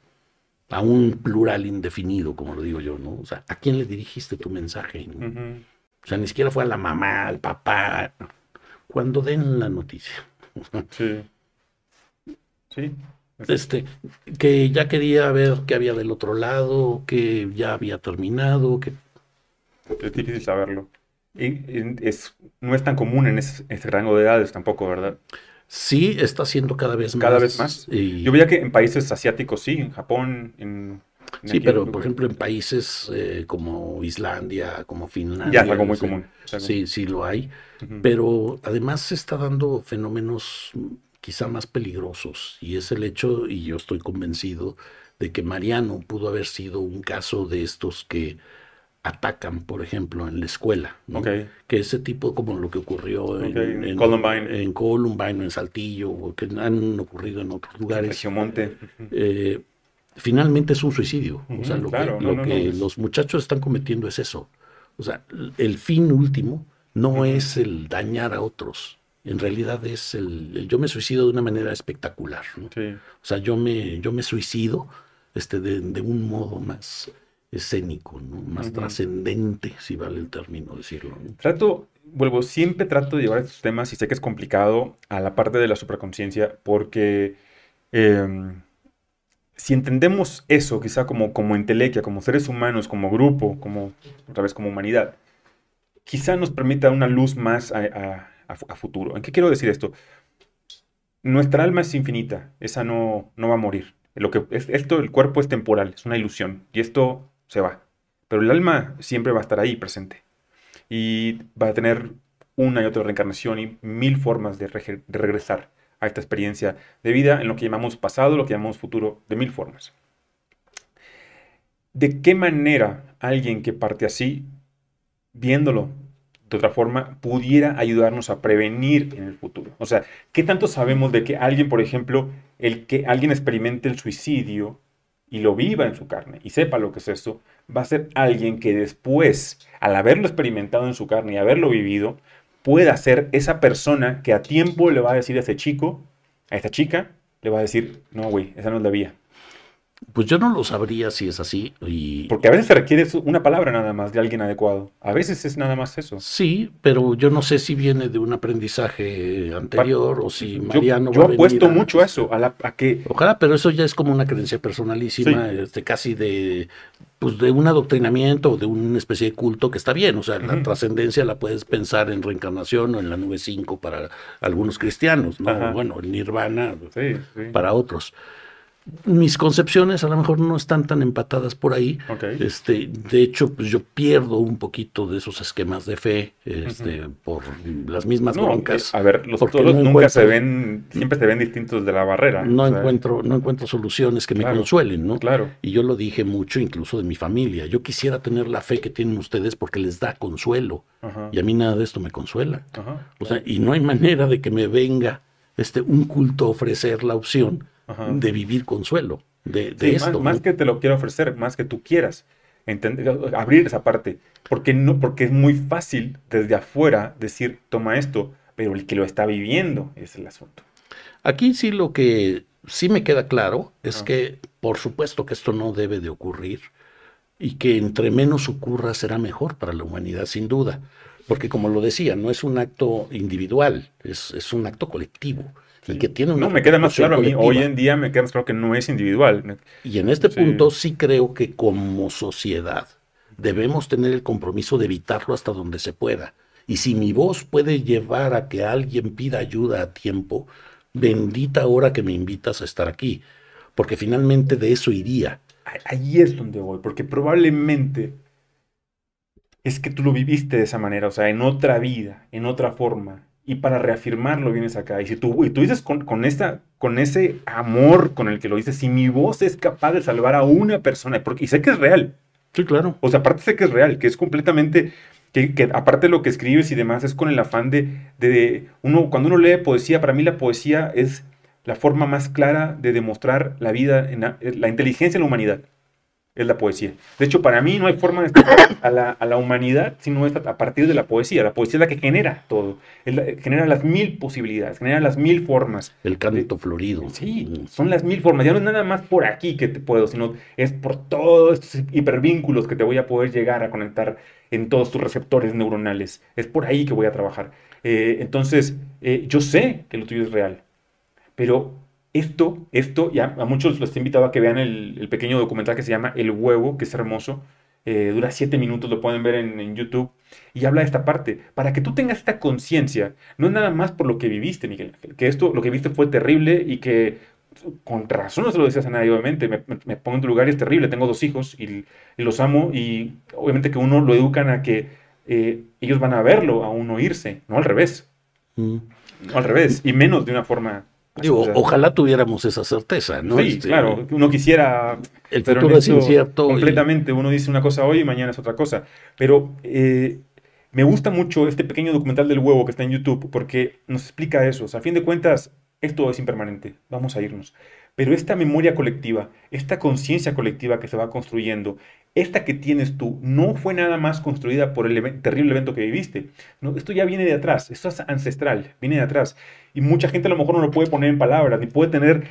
a un plural indefinido, como lo digo yo, ¿no? O sea, ¿a quién le dirigiste tu mensaje? O sea, ni siquiera fue a la mamá, al papá. Cuando den la noticia. Sí. Sí. Este, que ya quería ver qué había del otro lado, que ya había terminado, que... Es difícil saberlo. Y, es, no es tan común en ese, rango de edades tampoco, ¿verdad? Sí, está siendo cada vez más. Cada vez más. Yo veía que en países asiáticos sí, en Japón, en... sí, pero por ejemplo en países eh, como Islandia, como Finlandia. Ya es algo muy común. Sí, sí lo hay. Pero además se está dando fenómenos quizá más peligrosos y es el hecho, y yo estoy convencido, de que Mariano pudo haber sido un caso de estos que atacan, por ejemplo, en la escuela. Que ese tipo, como lo que ocurrió en, Columbine. en Columbine, en Saltillo, o que han ocurrido en otros lugares. Eh, finalmente es un suicidio. o sea, lo que, los muchachos están cometiendo es eso. O sea, el fin último no es el dañar a otros, en realidad es el, yo me suicido de una manera espectacular. O sea, yo me, yo me suicido este, de, un modo más escénico, ¿no? más trascendente, si vale el término decirlo. Trato, vuelvo, siempre trato de llevar estos temas, y sé que es complicado, a la parte de la supraconciencia, porque em, si entendemos eso, quizá como, como entelequia, como seres humanos, como grupo, como otra vez como humanidad, quizá nos permita una luz más a futuro. ¿En qué quiero decir esto? Nuestra alma es infinita, esa no, no va a morir. Lo que es, esto, el cuerpo es temporal, es una ilusión, y esto se va. Pero el alma siempre va a estar ahí presente. Y va a tener una y otra reencarnación y mil formas de regresar a esta experiencia de vida en lo que llamamos pasado, lo que llamamos futuro, de mil formas. ¿De qué manera alguien que parte así, viéndolo de otra forma, pudiera ayudarnos a prevenir en el futuro. O sea, ¿qué tanto sabemos de que alguien, por ejemplo, el que alguien experimente el suicidio y lo viva en su carne y sepa lo que es eso, va a ser alguien que después, al haberlo experimentado en su carne y haberlo vivido, pueda ser esa persona que a tiempo le va a decir a ese chico, a esta chica, le va a decir, no, güey, esa no es la vía. Pues yo no lo sabría si es así. Y... Porque a veces se requiere una palabra nada más de alguien adecuado. A veces es nada más eso. Sí, pero yo no sé si viene de un aprendizaje anterior o si Mariano. Yo, yo apuesto mucho a eso, a, la, a, que. Ojalá, pero eso ya es como una creencia personalísima, este, casi de, pues de un adoctrinamiento o de una especie de culto que está bien. O sea, la trascendencia la puedes pensar en reencarnación o en la nube 5 para algunos cristianos, ¿no? Bueno, el nirvana para otros mis concepciones a lo mejor no están tan empatadas por ahí. Este, de hecho, pues yo pierdo un poquito de esos esquemas de fe este, por las mismas broncas. Eh, a ver, los todos nunca se ven, siempre se ven distintos de la barrera. No encuentro, no encuentro soluciones que me consuelen, ¿no? Claro. Y yo lo dije mucho, incluso de mi familia. Yo quisiera tener la fe que tienen ustedes porque les da consuelo. Y a mí nada de esto me consuela. O sea, y no hay manera de que me venga este un culto a ofrecer la opción de vivir consuelo, de, esto. Más, que te lo quiero ofrecer, más que tú quieras. Entender, abrir esa parte. Porque, no, porque es muy fácil desde afuera decir, toma esto, pero el que lo está viviendo es el asunto. Aquí sí lo que sí me queda claro es que por supuesto que esto no debe de ocurrir y que entre menos ocurra será mejor para la humanidad, sin duda. Porque como lo decía, no es un acto individual, es, es un acto colectivo que tiene No, me queda más claro a mí, hoy en día me queda más claro que no es individual. Y en este punto sí creo que como sociedad debemos tener el compromiso de evitarlo hasta donde se pueda. Y si mi voz puede llevar a que alguien pida ayuda a tiempo, bendita hora que me invitas a estar aquí, porque finalmente de eso iría. Ahí es donde voy, porque probablemente es que tú lo viviste de esa manera, o sea, en otra vida, en otra forma, y para reafirmarlo vienes acá. Y si tú, y tú dices con, esta, con ese amor con el que lo dices, si mi voz es capaz de salvar a una persona, porque, y sé que es real. Sí, claro. O sea, aparte sé que es real, que es completamente, que, que aparte de lo que escribes y demás, es con el afán de, de, uno, cuando uno lee poesía, para mí la poesía es la forma más clara de demostrar la vida, en la, inteligencia en la humanidad. Es la poesía. De hecho, para mí no hay forma de explicar a la, a la humanidad sino a partir de la poesía. La poesía es la que genera todo. genera las mil posibilidades, genera las mil formas. El canto florido. Sí, son las mil formas. Ya no es nada más por aquí que te puedo, sino es por todos estos hipervínculos que te voy a poder llegar a conectar en todos tus receptores neuronales. Es por ahí que voy a trabajar. Eh, entonces, eh, yo sé que lo tuyo es real, pero esto, esto, ya a muchos los he invitado a que vean el, pequeño documental que se llama El huevo, que es hermoso. Eh, dura siete minutos, lo pueden ver en, YouTube, y habla de esta parte, para que tú tengas esta conciencia, no es nada más por lo que viviste, Miguel, que esto, lo que viste fue terrible y que con razón no se lo decías a nadie, obviamente, me, pongo en tu lugar y es terrible, tengo dos hijos y, los amo y obviamente que uno lo educan a que eh, ellos van a verlo, a uno irse, no al revés. Mm. No al revés, y menos de una forma ojalá tuviéramos esa certeza, ¿no? Sí, este, claro, uno quisiera... El futuro es incierto. Completamente, uno dice una cosa hoy y mañana es otra cosa. Pero eh, me gusta mucho este pequeño documental del huevo que está en YouTube porque nos explica eso. O sea, a fin de cuentas, esto es impermanente, vamos a irnos. Pero esta memoria colectiva, esta conciencia colectiva que se va construyendo, esta que tienes tú, no fue nada más construida por el terrible evento que viviste. No, esto ya viene de atrás, esto es ancestral, viene de atrás. Y mucha gente a lo mejor no lo puede poner en palabras, ni puede tener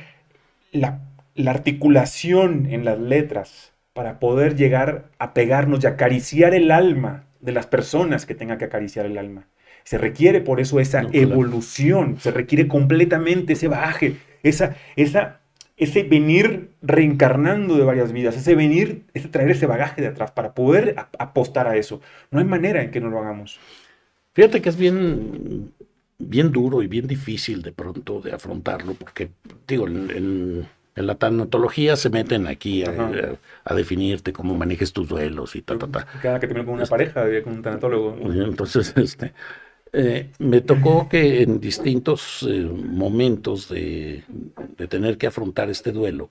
la, la articulación en las letras para poder llegar a pegarnos y acariciar el alma de las personas que tengan que acariciar el alma. Se requiere por eso esa evolución, se requiere completamente ese bagaje, esa, esa ese venir reencarnando de varias vidas, ese venir, ese traer ese bagaje de atrás para poder apostar a eso. No hay manera en que no lo hagamos. Fíjate que es bien, bien duro y bien difícil de pronto de afrontarlo, porque, digo, en, la tanatología se meten aquí a, definirte cómo manejes tus duelos y ta, ta, ta. Cada que te con una este, pareja, con un tanatólogo. Entonces, este, eh, me tocó que en distintos eh, momentos de, tener que afrontar este duelo,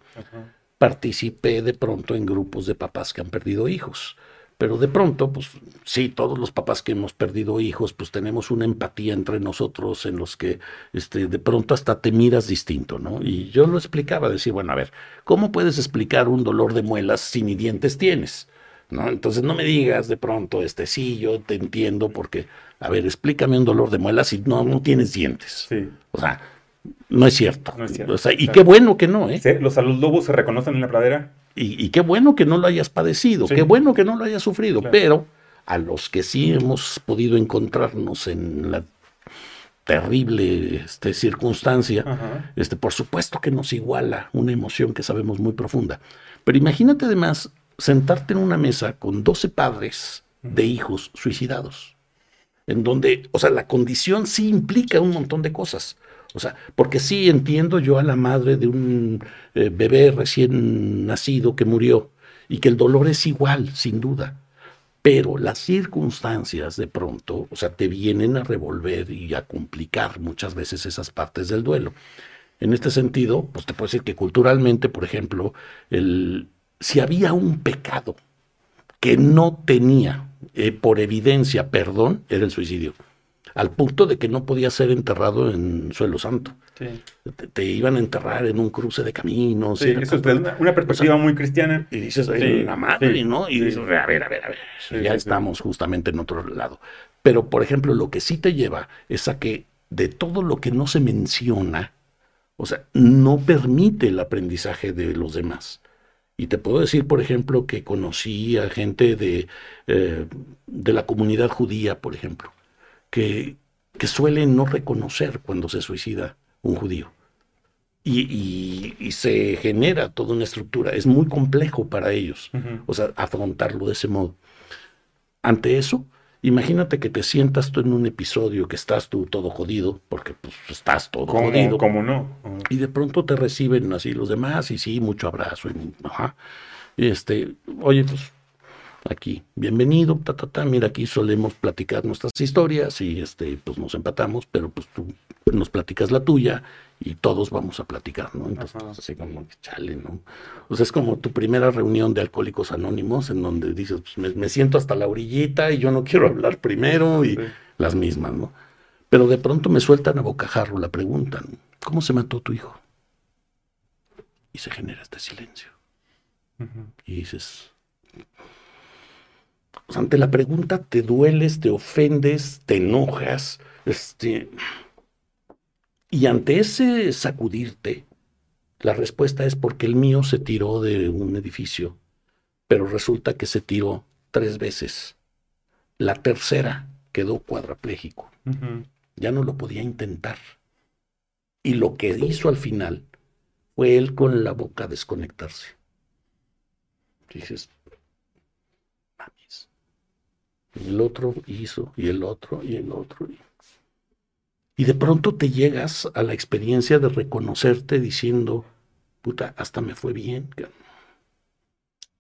participé de pronto en grupos de papás que han perdido hijos. Pero de pronto, pues sí, todos los papás que hemos perdido hijos, pues tenemos una empatía entre nosotros en los que este, de pronto hasta te miras distinto, ¿no? Y yo lo explicaba, decir, bueno, a ver, ¿cómo puedes explicar un dolor de muelas si ni dientes tienes? ¿No? Entonces no me digas de pronto, este, sí, yo te entiendo porque a ver, explícame un dolor de muelas si no, no tienes dientes. Sí. O sea, no es cierto. No es cierto. O sea, y qué bueno que no, ¿eh? ¿Los salud lobos se reconocen en la pradera? Y, qué bueno que no lo hayas padecido, qué bueno que no lo hayas sufrido, pero a los que sí hemos podido encontrarnos en la terrible este, circunstancia, este, por supuesto que nos iguala una emoción que sabemos muy profunda. Pero imagínate además sentarte en una mesa con 12 padres de hijos suicidados en donde, o sea, la condición sí implica un montón de cosas. O sea, porque sí entiendo yo a la madre de un eh, bebé recién nacido que murió y que el dolor es igual, sin duda. Pero las circunstancias de pronto, o sea, te vienen a revolver y a complicar muchas veces esas partes del duelo. En este sentido, pues te puedo decir que culturalmente, por ejemplo, el, si había un pecado que no tenía eh, por evidencia perdón era el suicidio, al punto de que no podía ser enterrado en suelo santo. Te, iban a enterrar en un cruce de caminos. Sí, eso es una, perspectiva muy cristiana. Y dices, la madre, ¿no? Y dices, a ver, a ver, a ver, ya estamos justamente en otro lado. Pero, por ejemplo, lo que sí te lleva es a que de todo lo que no se menciona, o sea, no permite el aprendizaje de los demás. Y te puedo decir, por ejemplo, que conocí a gente de, eh, de la comunidad judía, por ejemplo, que, que suelen no reconocer cuando se suicida un judío. Y, y, se genera toda una estructura. Es muy complejo para ellos, o sea, afrontarlo de ese modo. Ante eso, Imagínate que te sientas tú en un episodio que estás tú todo jodido, porque pues estás todo jodido. ¿Cómo no? Y de pronto te reciben así los demás y sí, mucho abrazo. Y, ajá. este, oye, pues aquí, bienvenido, ta, ta, ta. Mira, aquí solemos platicar nuestras historias y este, pues nos empatamos, pero pues tú nos platicas la tuya y todos vamos a platicar, ¿no? Entonces, así como, chale, ¿no? O sea, es como tu primera reunión de Alcohólicos Anónimos en donde dices, pues me, siento hasta la orillita y yo no quiero hablar primero y las mismas, ¿no? Pero de pronto me sueltan a bocajarro la pregunta, ¿cómo se mató tu hijo? y se genera este silencio. Y dices, pues, ante la pregunta te dueles, te ofendes, te enojas, este, y ante ese sacudirte, la respuesta es porque el mío se tiró de un edificio, pero resulta que se tiró tres veces. La tercera quedó cuadraplégico. Ya no lo podía intentar. Y lo que hizo al final fue él con la boca desconectarse. Dices, mames. Y el otro hizo, y el otro, y el otro. Y y de pronto te llegas a la experiencia de reconocerte diciendo, puta, hasta me fue bien.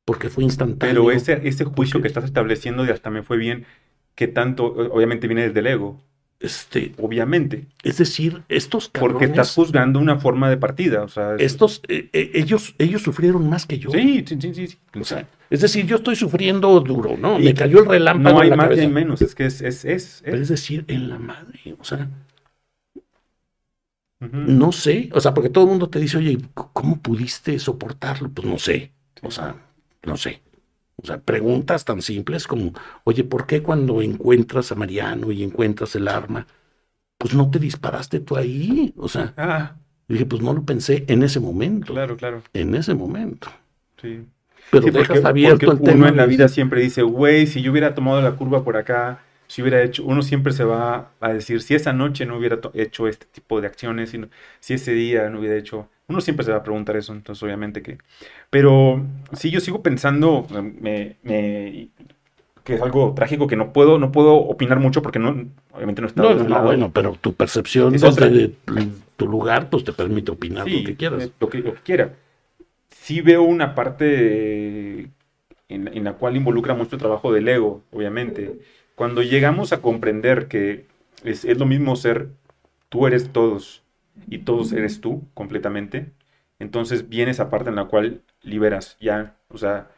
Porque fue instantáneo. Pero ese, ese juicio que estás estableciendo de hasta me fue bien, que tanto, obviamente viene desde el ego. Este, obviamente. Es decir, estos cabrones, Porque estás juzgando una forma de partida. O sea, estos, eh, eh, ellos, ellos sufrieron más que yo. Sí, sí, sí, sí. O sea, es decir, yo estoy sufriendo duro, ¿no? Me cayó el relámpago. No hay más ni menos, es que es, es, es, es. decir, en la madre, o sea, no sé, o sea, porque todo el mundo te dice, oye, ¿cómo pudiste soportarlo? Pues no sé, o sea, no sé. O sea, preguntas tan simples como, oye, ¿por qué cuando encuentras a Mariano y encuentras el arma, pues no te disparaste tú ahí? O sea, ah. dije, pues no lo pensé en ese momento. Claro, claro. En ese momento. Sí. Pero dejas abierto el tema. Uno en la vida siempre dice, güey, si yo hubiera tomado la curva por acá, si hubiera hecho, uno siempre se va a decir, si esa noche no hubiera hecho este tipo de acciones, si, ese día no hubiera hecho, uno siempre se va a preguntar eso, entonces obviamente que, pero sí, yo sigo pensando, me, que es algo trágico que no puedo, no puedo opinar mucho porque no, obviamente no está. No, no, bueno, pero tu percepción desde tu lugar, pues te permite opinar lo que quieras. Eh, lo que, lo que quiera. Sí veo una parte en, en la cual involucra mucho el trabajo del ego, obviamente cuando llegamos a comprender que es, lo mismo ser tú eres todos y todos eres tú completamente, entonces viene esa parte en la cual liberas ya, o sea,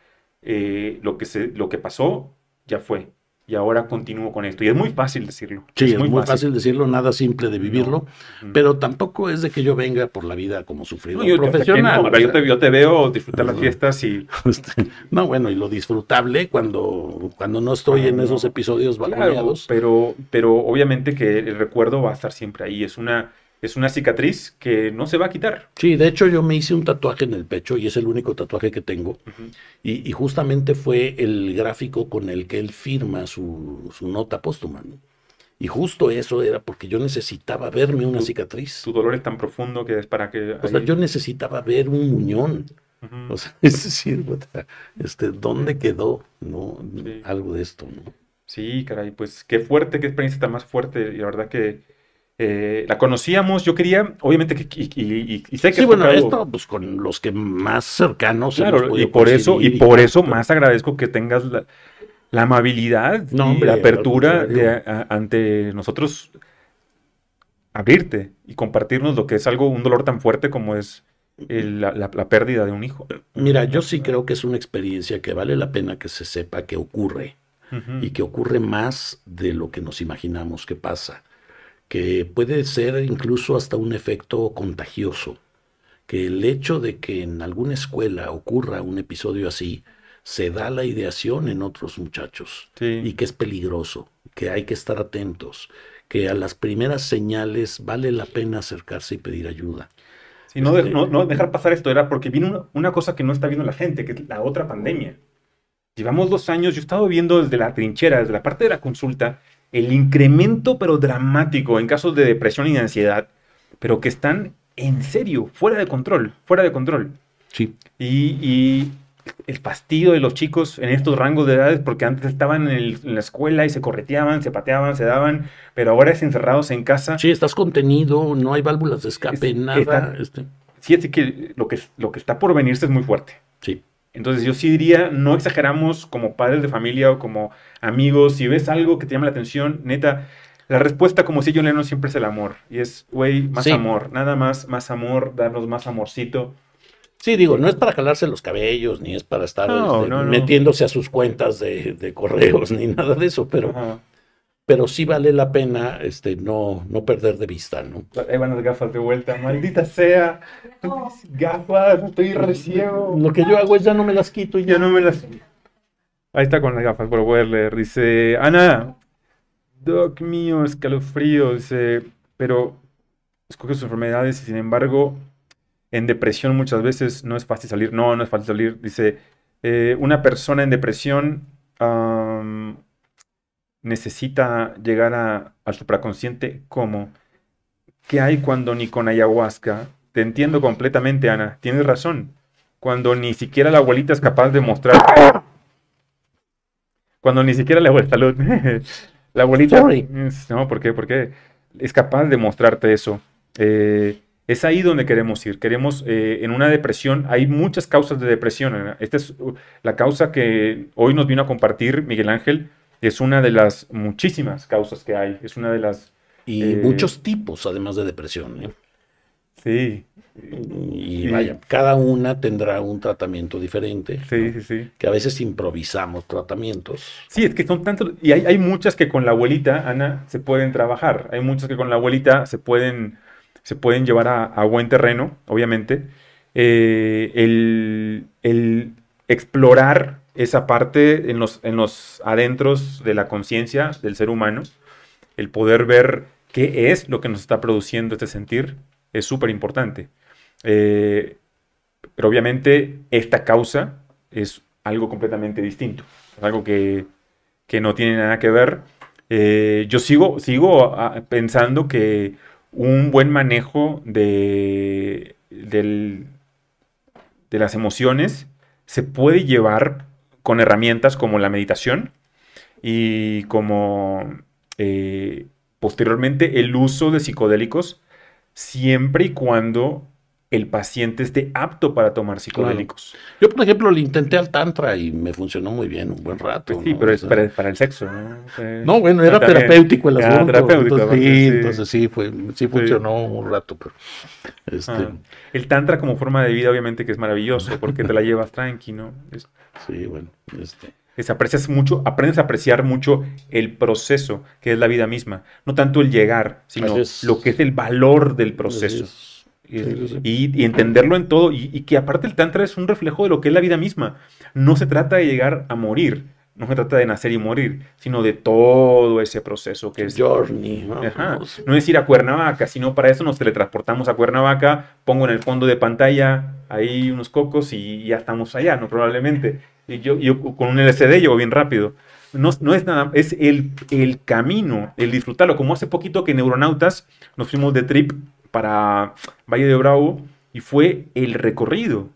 eh, lo, que se, lo que pasó ya fue y ahora continúo con esto. Y es muy fácil decirlo. Sí, es muy, fácil. decirlo, nada simple de vivirlo, pero tampoco es de que yo venga por la vida como sufrido profesional. yo, te, yo, te, veo disfrutar las fiestas y... Este, no, bueno, y lo disfrutable cuando, cuando no estoy en esos episodios balconeados. pero, pero obviamente que el recuerdo va a estar siempre ahí. Es una es una cicatriz que no se va a quitar. Sí, de hecho yo me hice un tatuaje en el pecho y es el único tatuaje que tengo. y, justamente fue el gráfico con el que él firma su, nota póstuma. Y justo eso era porque yo necesitaba verme una cicatriz. Tu dolor es tan profundo que es para que... O sea, yo necesitaba ver un muñón. O sea, es decir, este, ¿dónde quedó no, algo de esto? ¿no? Sí, caray, pues qué fuerte, qué experiencia tan más fuerte. Y la verdad que eh, la conocíamos, yo quería, obviamente, que, y, sé que... Sí, bueno, esto, pues con los que más cercanos... Claro, y por eso, y por eso más agradezco que tengas la, amabilidad y la apertura de, ante nosotros abrirte y compartirnos lo que es algo, un dolor tan fuerte como es la, pérdida de un hijo. Mira, yo sí creo que es una experiencia que vale la pena que se sepa que ocurre y que ocurre más de lo que nos imaginamos que pasa que puede ser incluso hasta un efecto contagioso, que el hecho de que en alguna escuela ocurra un episodio así, se da la ideación en otros muchachos y que es peligroso, que hay que estar atentos, que a las primeras señales vale la pena acercarse y pedir ayuda. Sí, no, este, no, dejar pasar esto era porque viene una, una, cosa que no está viendo la gente, que es la otra pandemia. Llevamos dos años, yo he estado viendo desde la trinchera, desde la parte de la consulta, el incremento, pero dramático, en casos de depresión y de ansiedad, pero que están en serio, fuera de control, fuera de control. Sí. Y, el fastidio de los chicos en estos rangos de edades, porque antes estaban en, la escuela y se correteaban, se pateaban, se daban, pero ahora es encerrados en casa. Sí, estás contenido, no hay válvulas de escape, nada. este. Sí, así que lo, que lo que está por venirse es muy fuerte. Sí. Entonces yo sí diría, no exageramos como padres de familia o como amigos, si ves algo que te llama la atención, neta, la respuesta como si yo Leno siempre es el amor. Y es, güey, más amor, nada más, más amor, darnos más amorcito. Sí, digo, no es para jalarse los cabellos, ni es para estar este, metiéndose a sus cuentas de, correos, ni nada de eso, pero, pero sí vale la pena este, no, no perder de vista, ¿no? Ahí van las gafas de vuelta, maldita sea. Gafas, estoy reciego. Lo que yo hago es ya no me las quito y ya no me las... Ahí está con las gafas para poder leer. Dice, Ana, Doc mío, escalofrío. Dice, pero escoge sus enfermedades y sin embargo, en depresión muchas veces no es fácil salir. No, no es fácil salir. Dice, eh, una persona en depresión necesita llegar a, al supraconsciente como ¿qué hay cuando ni con ayahuasca? Te entiendo completamente, Ana. Tienes razón. Cuando ni siquiera la abuelita es capaz de mostrar. Cuando ni siquiera la abuelita. la abuelita. No, ¿por qué? Porque es capaz de mostrarte eso. Eh, es ahí donde queremos ir. Queremos, eh, en una depresión, hay muchas causas de depresión. Esta es uh, la causa que hoy nos vino a compartir Miguel Ángel es una de las muchísimas causas que hay. Es una de las... Y eh, muchos tipos, además de depresión. ¿eh? Sí. Y, vaya, cada una tendrá un tratamiento diferente. Sí, sí, sí. Que a veces improvisamos tratamientos. Sí, es que son tantos. Y hay, muchas que con la abuelita, Ana, se pueden trabajar. Hay muchas que con la abuelita se pueden, se pueden llevar a, buen terreno, obviamente. Eh, el, el explorar esa parte en los, en los adentros de la conciencia del ser humano, el poder ver qué es lo que nos está produciendo este sentir, es súper importante. Eh, pero obviamente esta causa es algo completamente distinto, es algo que, no tiene nada que ver. Eh, yo sigo, sigo ah, pensando que un buen manejo de, de las emociones se puede llevar con herramientas como la meditación y como eh, posteriormente el uso de psicodélicos siempre y cuando el paciente esté apto para tomar psicodélicos. Yo, por ejemplo, le intenté al Tantra y me funcionó muy bien, un buen rato. Pues sí, pero es para, el sexo, ¿no? no, bueno, era terapéutico el asunto. Terapéutico, entonces, sí, entonces sí, fue, sí funcionó un rato. Pero, este... Ah, el Tantra como forma de vida, obviamente que es maravilloso, porque te la llevas tranqui, ¿no? Sí, bueno, este... Es, aprecias mucho, aprendes a apreciar mucho el proceso, que es la vida misma. No tanto el llegar, sino lo que es el valor del proceso. Y, entenderlo en todo, y, que aparte el Tantra es un reflejo de lo que es la vida misma. No se trata de llegar a morir, no se trata de nacer y morir, sino de todo ese proceso que es... Journey. No es ir a Cuernavaca, sino para eso nos teletransportamos a Cuernavaca, pongo en el fondo de pantalla ahí unos cocos y ya estamos allá, ¿no? Probablemente. Y yo, yo con un LCD llego bien rápido. No, no, es nada, es el, el camino, el disfrutarlo. Como hace poquito que Neuronautas nos fuimos de trip para Valle de Bravo y fue el recorrido.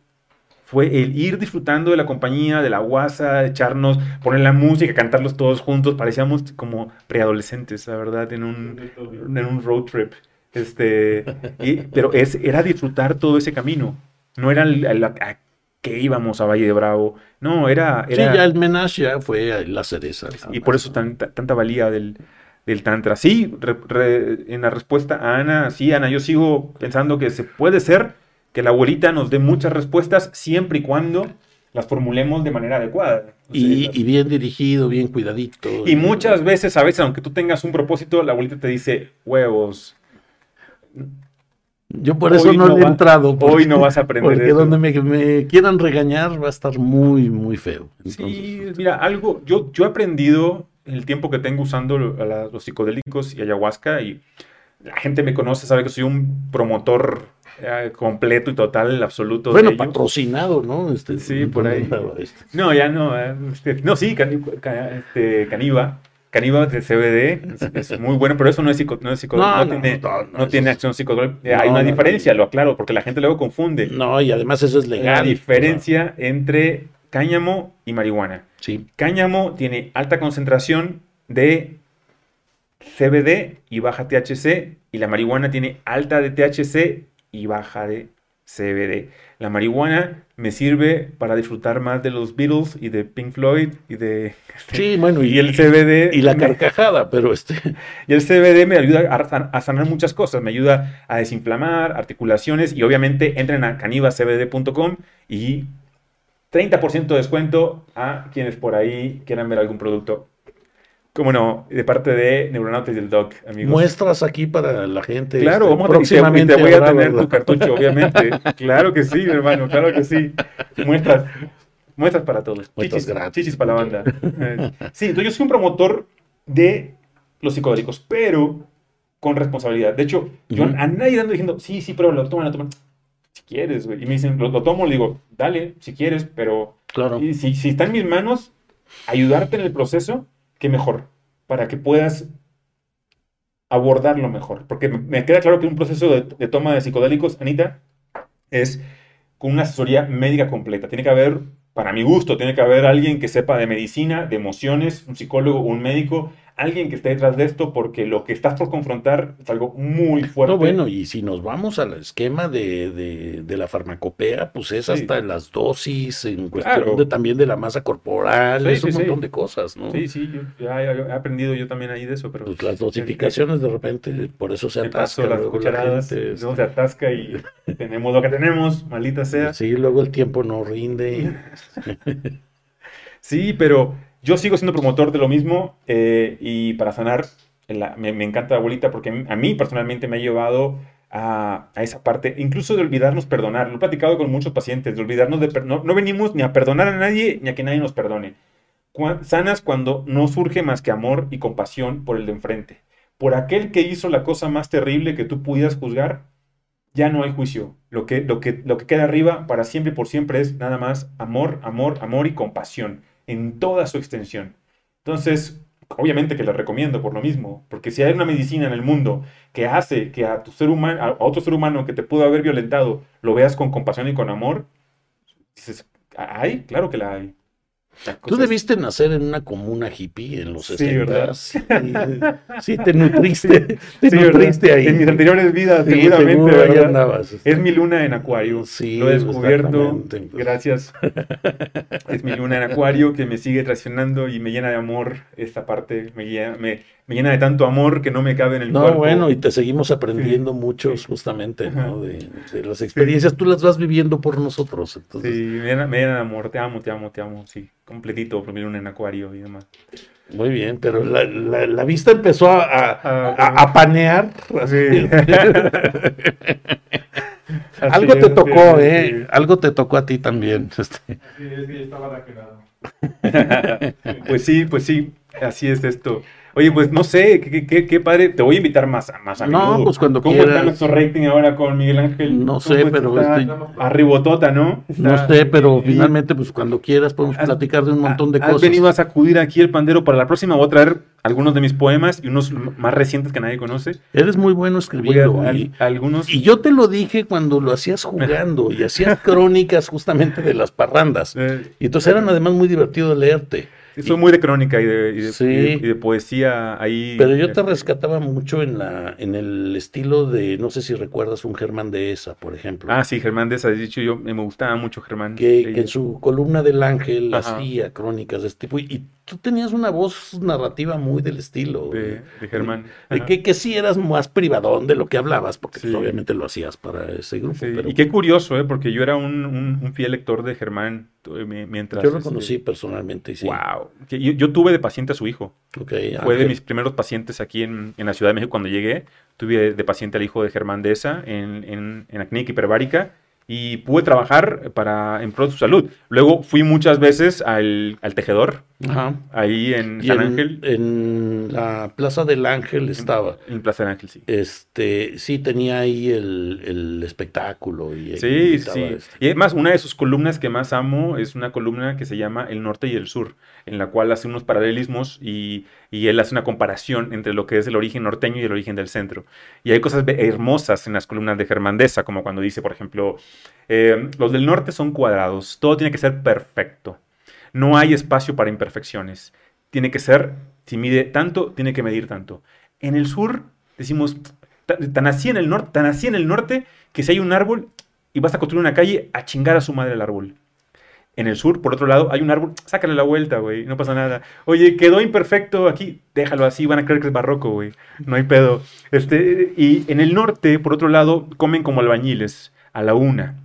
Fue el ir disfrutando de la compañía, de la guasa, echarnos, poner la música, cantarlos todos juntos. Parecíamos como preadolescentes, la verdad, en un, en un road trip. Este, pero es, era disfrutar todo ese camino. No era a que íbamos a Valle de Bravo. No, era. era sí, ya el menage ya fue la cereza. Y por eso tanta valía del, del Tantra. Sí, en la respuesta a Ana, sí, Ana, yo sigo pensando que se puede ser que la abuelita nos dé muchas respuestas siempre y cuando las formulemos de manera adecuada. y, bien dirigido, bien cuidadito. Y muchas veces, a veces, aunque tú tengas un propósito, la abuelita te dice, huevos. Yo por eso no, he entrado. hoy no vas a aprender. Porque donde me, quieran regañar va a estar muy, muy feo. sí, mira, algo, yo, yo he aprendido el tiempo que tengo usando los psicodélicos y ayahuasca y la gente me conoce, sabe que soy un promotor eh, completo y total, absoluto. Bueno, patrocinado, ¿no? Este, sí, por ahí. No, ya no. Eh, este, no, sí, este, Caniva. Caniva de CBD es, muy bueno, pero eso no es, psico, no, es no, tiene, no, tiene acción psicodélica. Hay una diferencia, lo aclaro, porque la gente luego confunde. No, y además eso es legal. La diferencia entre cáñamo y marihuana. Sí. Cáñamo tiene alta concentración de CBD y baja THC y la marihuana tiene alta de THC y baja de CBD. La marihuana me sirve para disfrutar más de los Beatles y de Pink Floyd y de... Sí, bueno, y, el CBD... Y la carcajada, pero este... Y el CBD me ayuda a, sanar muchas cosas, me ayuda a desinflamar articulaciones y obviamente entren a canibacbd.com y 30% de descuento a quienes por ahí quieran ver algún producto Cómo no, de parte de Neuronautas del Doc, amigos. Muestras aquí para la gente. Claro, este, vamos próximamente te, te voy a tener tu cartucho, obviamente. claro que sí, hermano, claro que sí. Muestras, muestras para todos. Chichis, chichis para la banda. Sí, entonces yo soy un promotor de los psicodélicos, pero con responsabilidad. De hecho, yo a nadie ando diciendo, sí, sí, pruébalo, tómalo, tómalo. Si quieres, güey. Y me dicen, lo, tomo, le digo, dale, si quieres, pero claro. y si, si está en mis manos, ayudarte en el proceso, qué mejor, para que puedas abordarlo mejor. Porque me queda claro que un proceso de, de toma de psicodélicos, Anita, es con una asesoría médica completa. Tiene que haber, para mi gusto, tiene que haber alguien que sepa de medicina, de emociones, un psicólogo, un médico, alguien que esté detrás de esto porque lo que estás por confrontar es algo muy fuerte. No, bueno, y si nos vamos al esquema de, de, de la farmacopea, pues es hasta las dosis, en cuestión de, también de la masa corporal, sí, es un montón de cosas, ¿no? Sí, sí, yo, ya, he aprendido yo también ahí de eso, pero... Pues las dosificaciones de repente, por eso se atasca. las cucharadas, gente, se atasca y tenemos lo que tenemos, maldita sea. Sí, luego el tiempo no rinde. sí, pero yo sigo siendo promotor de lo mismo eh, y para sanar, me, encanta la abuelita porque a mí personalmente me ha llevado a, esa parte, incluso de olvidarnos perdonar. Lo he platicado con muchos pacientes, de olvidarnos de... No, no venimos ni a perdonar a nadie ni a que nadie nos perdone. sanas cuando no surge más que amor y compasión por el de enfrente. Por aquel que hizo la cosa más terrible que tú pudieras juzgar, ya no hay juicio. Lo que, lo que, lo que queda arriba para siempre y por siempre es nada más amor, amor, amor y compasión en toda su extensión. Entonces, obviamente que la recomiendo por lo mismo, porque si hay una medicina en el mundo que hace que a tu ser humano, a otro ser humano que te pudo haber violentado, lo veas con compasión y con amor, dices, ¿hay? Claro que la hay. Tú debiste nacer en una comuna hippie en los 60 sí, sí, te nutriste, te nutriste ahí. En mis anteriores vidas, seguramente. Andabas, este. Es mi luna en Acuario. Sí, Lo he descubierto. Pues. Gracias. es mi luna en Acuario que me sigue traicionando y me llena de amor esta parte. Me llena, me, me llena de tanto amor que no me cabe en el no, bueno, y te seguimos aprendiendo muchos justamente, ¿no? De, las experiencias. Tú las vas viviendo por nosotros. Entonces. Sí, me llena, me llena de amor. Te amo, te amo, te amo. Sí completito, primero en acuario y demás. Muy bien, pero la, la, vista empezó a, a, a, panear. Algo te tocó, ¿eh? Algo te tocó a ti también. Este. Sí, es que estaba pues sí, pues sí, así es esto. Oye, pues no sé, qué, qué, qué padre. Te voy a invitar más, más a No, pues cuando ¿Cómo quieras. está nuestro rating ahora con Miguel Ángel? No sé, pero estoy... Arribotota, ¿no? no sé, pero finalmente, pues cuando quieras podemos platicar de un montón de cosas. Has venido a sacudir aquí el pandero para la próxima. Voy a traer algunos de mis poemas y unos más recientes que nadie conoce. Eres muy bueno escribiendo. y, algunos... y yo te lo dije cuando lo hacías jugando y hacías crónicas justamente de las parrandas. Eh, y entonces eran además muy divertido de leerte. Soy muy de crónica y de, poesía ahí. Pero yo te este, rescataba mucho en la en el estilo de, no sé si recuerdas un Germán de esa, por ejemplo. Ah, sí, Germán de esa, he dicho yo, me gustaba mucho Germán. Que, en su columna del Ángel hacía crónicas de este tipo. Y, tú tenías una voz narrativa muy del estilo. De, Germán. que, que sí eras más privadón de lo que hablabas, porque pues, obviamente lo hacías para ese grupo. Y qué curioso, ¿eh? porque yo era un, un, fiel lector de Germán mientras... Yo lo este, conocí personalmente, sí. Wow. Yo, yo, tuve de paciente a su hijo. Fue de mis primeros pacientes aquí en, en, la Ciudad de México cuando llegué. Tuve de paciente al hijo de Germán de esa en, en, en la clínica hiperbárica y pude trabajar para, en pro de su salud. Luego fui muchas veces al, al tejedor, ahí en San Ángel. En la Plaza del Ángel estaba. En, Plaza del Ángel, sí. Este, sí, tenía ahí el, el espectáculo. Y sí, sí. Este. Y además, una de sus columnas que más amo es una columna que se llama El Norte y el Sur, en la cual hace unos paralelismos y, él hace una comparación entre lo que es el origen norteño y el origen del centro. Y hay cosas hermosas en las columnas de Germandesa, como cuando dice, por ejemplo, eh, los del norte son cuadrados, todo tiene que ser perfecto. No hay espacio para imperfecciones. Tiene que ser, si mide tanto, tiene que medir tanto. En el sur decimos, tan así en el norte, tan así en el norte, que si hay un árbol y vas a construir una calle, a chingar a su madre el árbol. En el sur, por otro lado, hay un árbol, sácale la vuelta, güey, no pasa nada. Oye, quedó imperfecto aquí, déjalo así, van a creer que es barroco, güey, no hay pedo. Este, y en el norte, por otro lado, comen como albañiles, a la una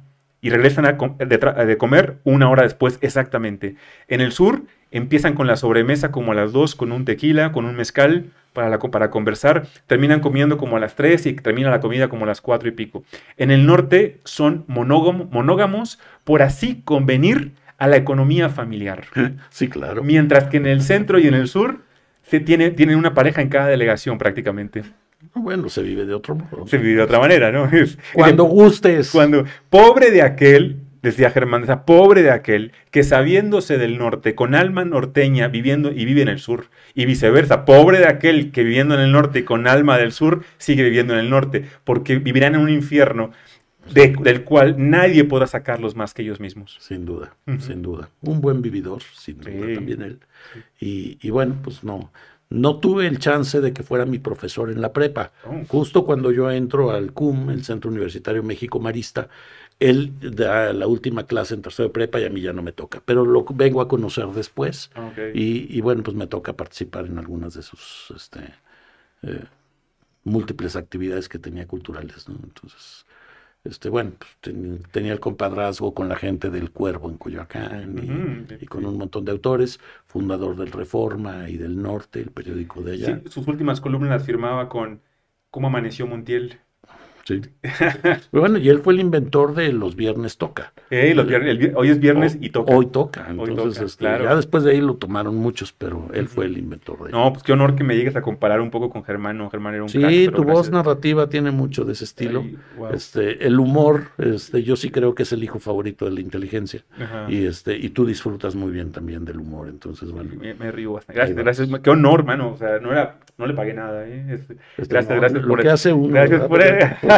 y regresan a de, comer una hora después exactamente. En el sur empiezan con la sobremesa como a las 2 con un tequila, con un mezcal para, la, para conversar, terminan comiendo como a las 3 y termina la comida como a las 4 y pico. En el norte son monógamos por así convenir a la economía familiar. Sí, claro. Mientras que en el centro y en el sur se tiene, tienen una pareja en cada delegación prácticamente. Bueno, se vive de otro modo. Se vive de otra manera, ¿no? Cuando gustes. Cuando, pobre de aquel, decía Germán, pobre de aquel que sabiéndose del norte, con alma norteña, viviendo y vive en el sur, y viceversa, pobre de aquel que viviendo en el norte con alma del sur, sigue viviendo en el norte, porque vivirán en un infierno del cual nadie podrá sacarlos más que ellos mismos. Sin duda, sin duda. Un buen vividor, sin duda también él. Y, y, bueno, pues no, no tuve el chance de que fuera mi profesor en la prepa. Oh. Justo cuando yo entro al CUM, el Centro Universitario México Marista, él da la última clase en tercero de prepa y a mí ya no me toca, pero lo vengo a conocer después y, bueno, pues me toca participar en algunas de sus este, eh, múltiples actividades que tenía culturales, Entonces, este, bueno, pues, tenía el compadrazgo con la gente del Cuervo en Coyoacán y, con un montón de autores, fundador del Reforma y del Norte, el periódico de allá. sus últimas columnas las firmaba con Cómo amaneció Montiel. bueno, y él fue el inventor de los viernes toca. hoy es viernes y toca. Hoy toca. Entonces, este, ya después de ahí lo tomaron muchos, pero él fue el inventor de No, pues qué honor que me llegues a comparar un poco con Germán. No, Germán era un Sí, tu voz narrativa tiene mucho de ese estilo. este, el humor, este, yo sí creo que es el hijo favorito de la inteligencia. Y este, y tú disfrutas muy bien también del humor. Entonces, bueno. Me, río bastante. Gracias, gracias. Qué honor, mano. O sea, no era, no le pagué nada, ¿eh? Este, este, gracias, gracias por lo que hace uno. Gracias por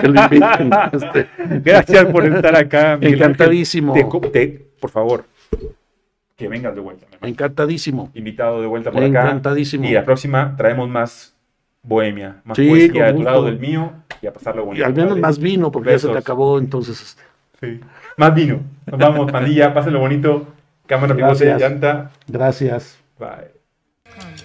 Este, Gracias por estar acá. Encantadísimo. por favor, que vengas de vuelta. Encantadísimo. Invitado de vuelta por acá. Encantadísimo. Y la próxima traemos más bohemia, más poesía de tu lado del mío y a pasarlo bonito. Y al menos más vino, porque ya se te acabó, entonces. Este. Sí. Más vino. Nos vamos, pandilla, pásenlo bonito. Cámara, pivote, llanta. Gracias. Bye.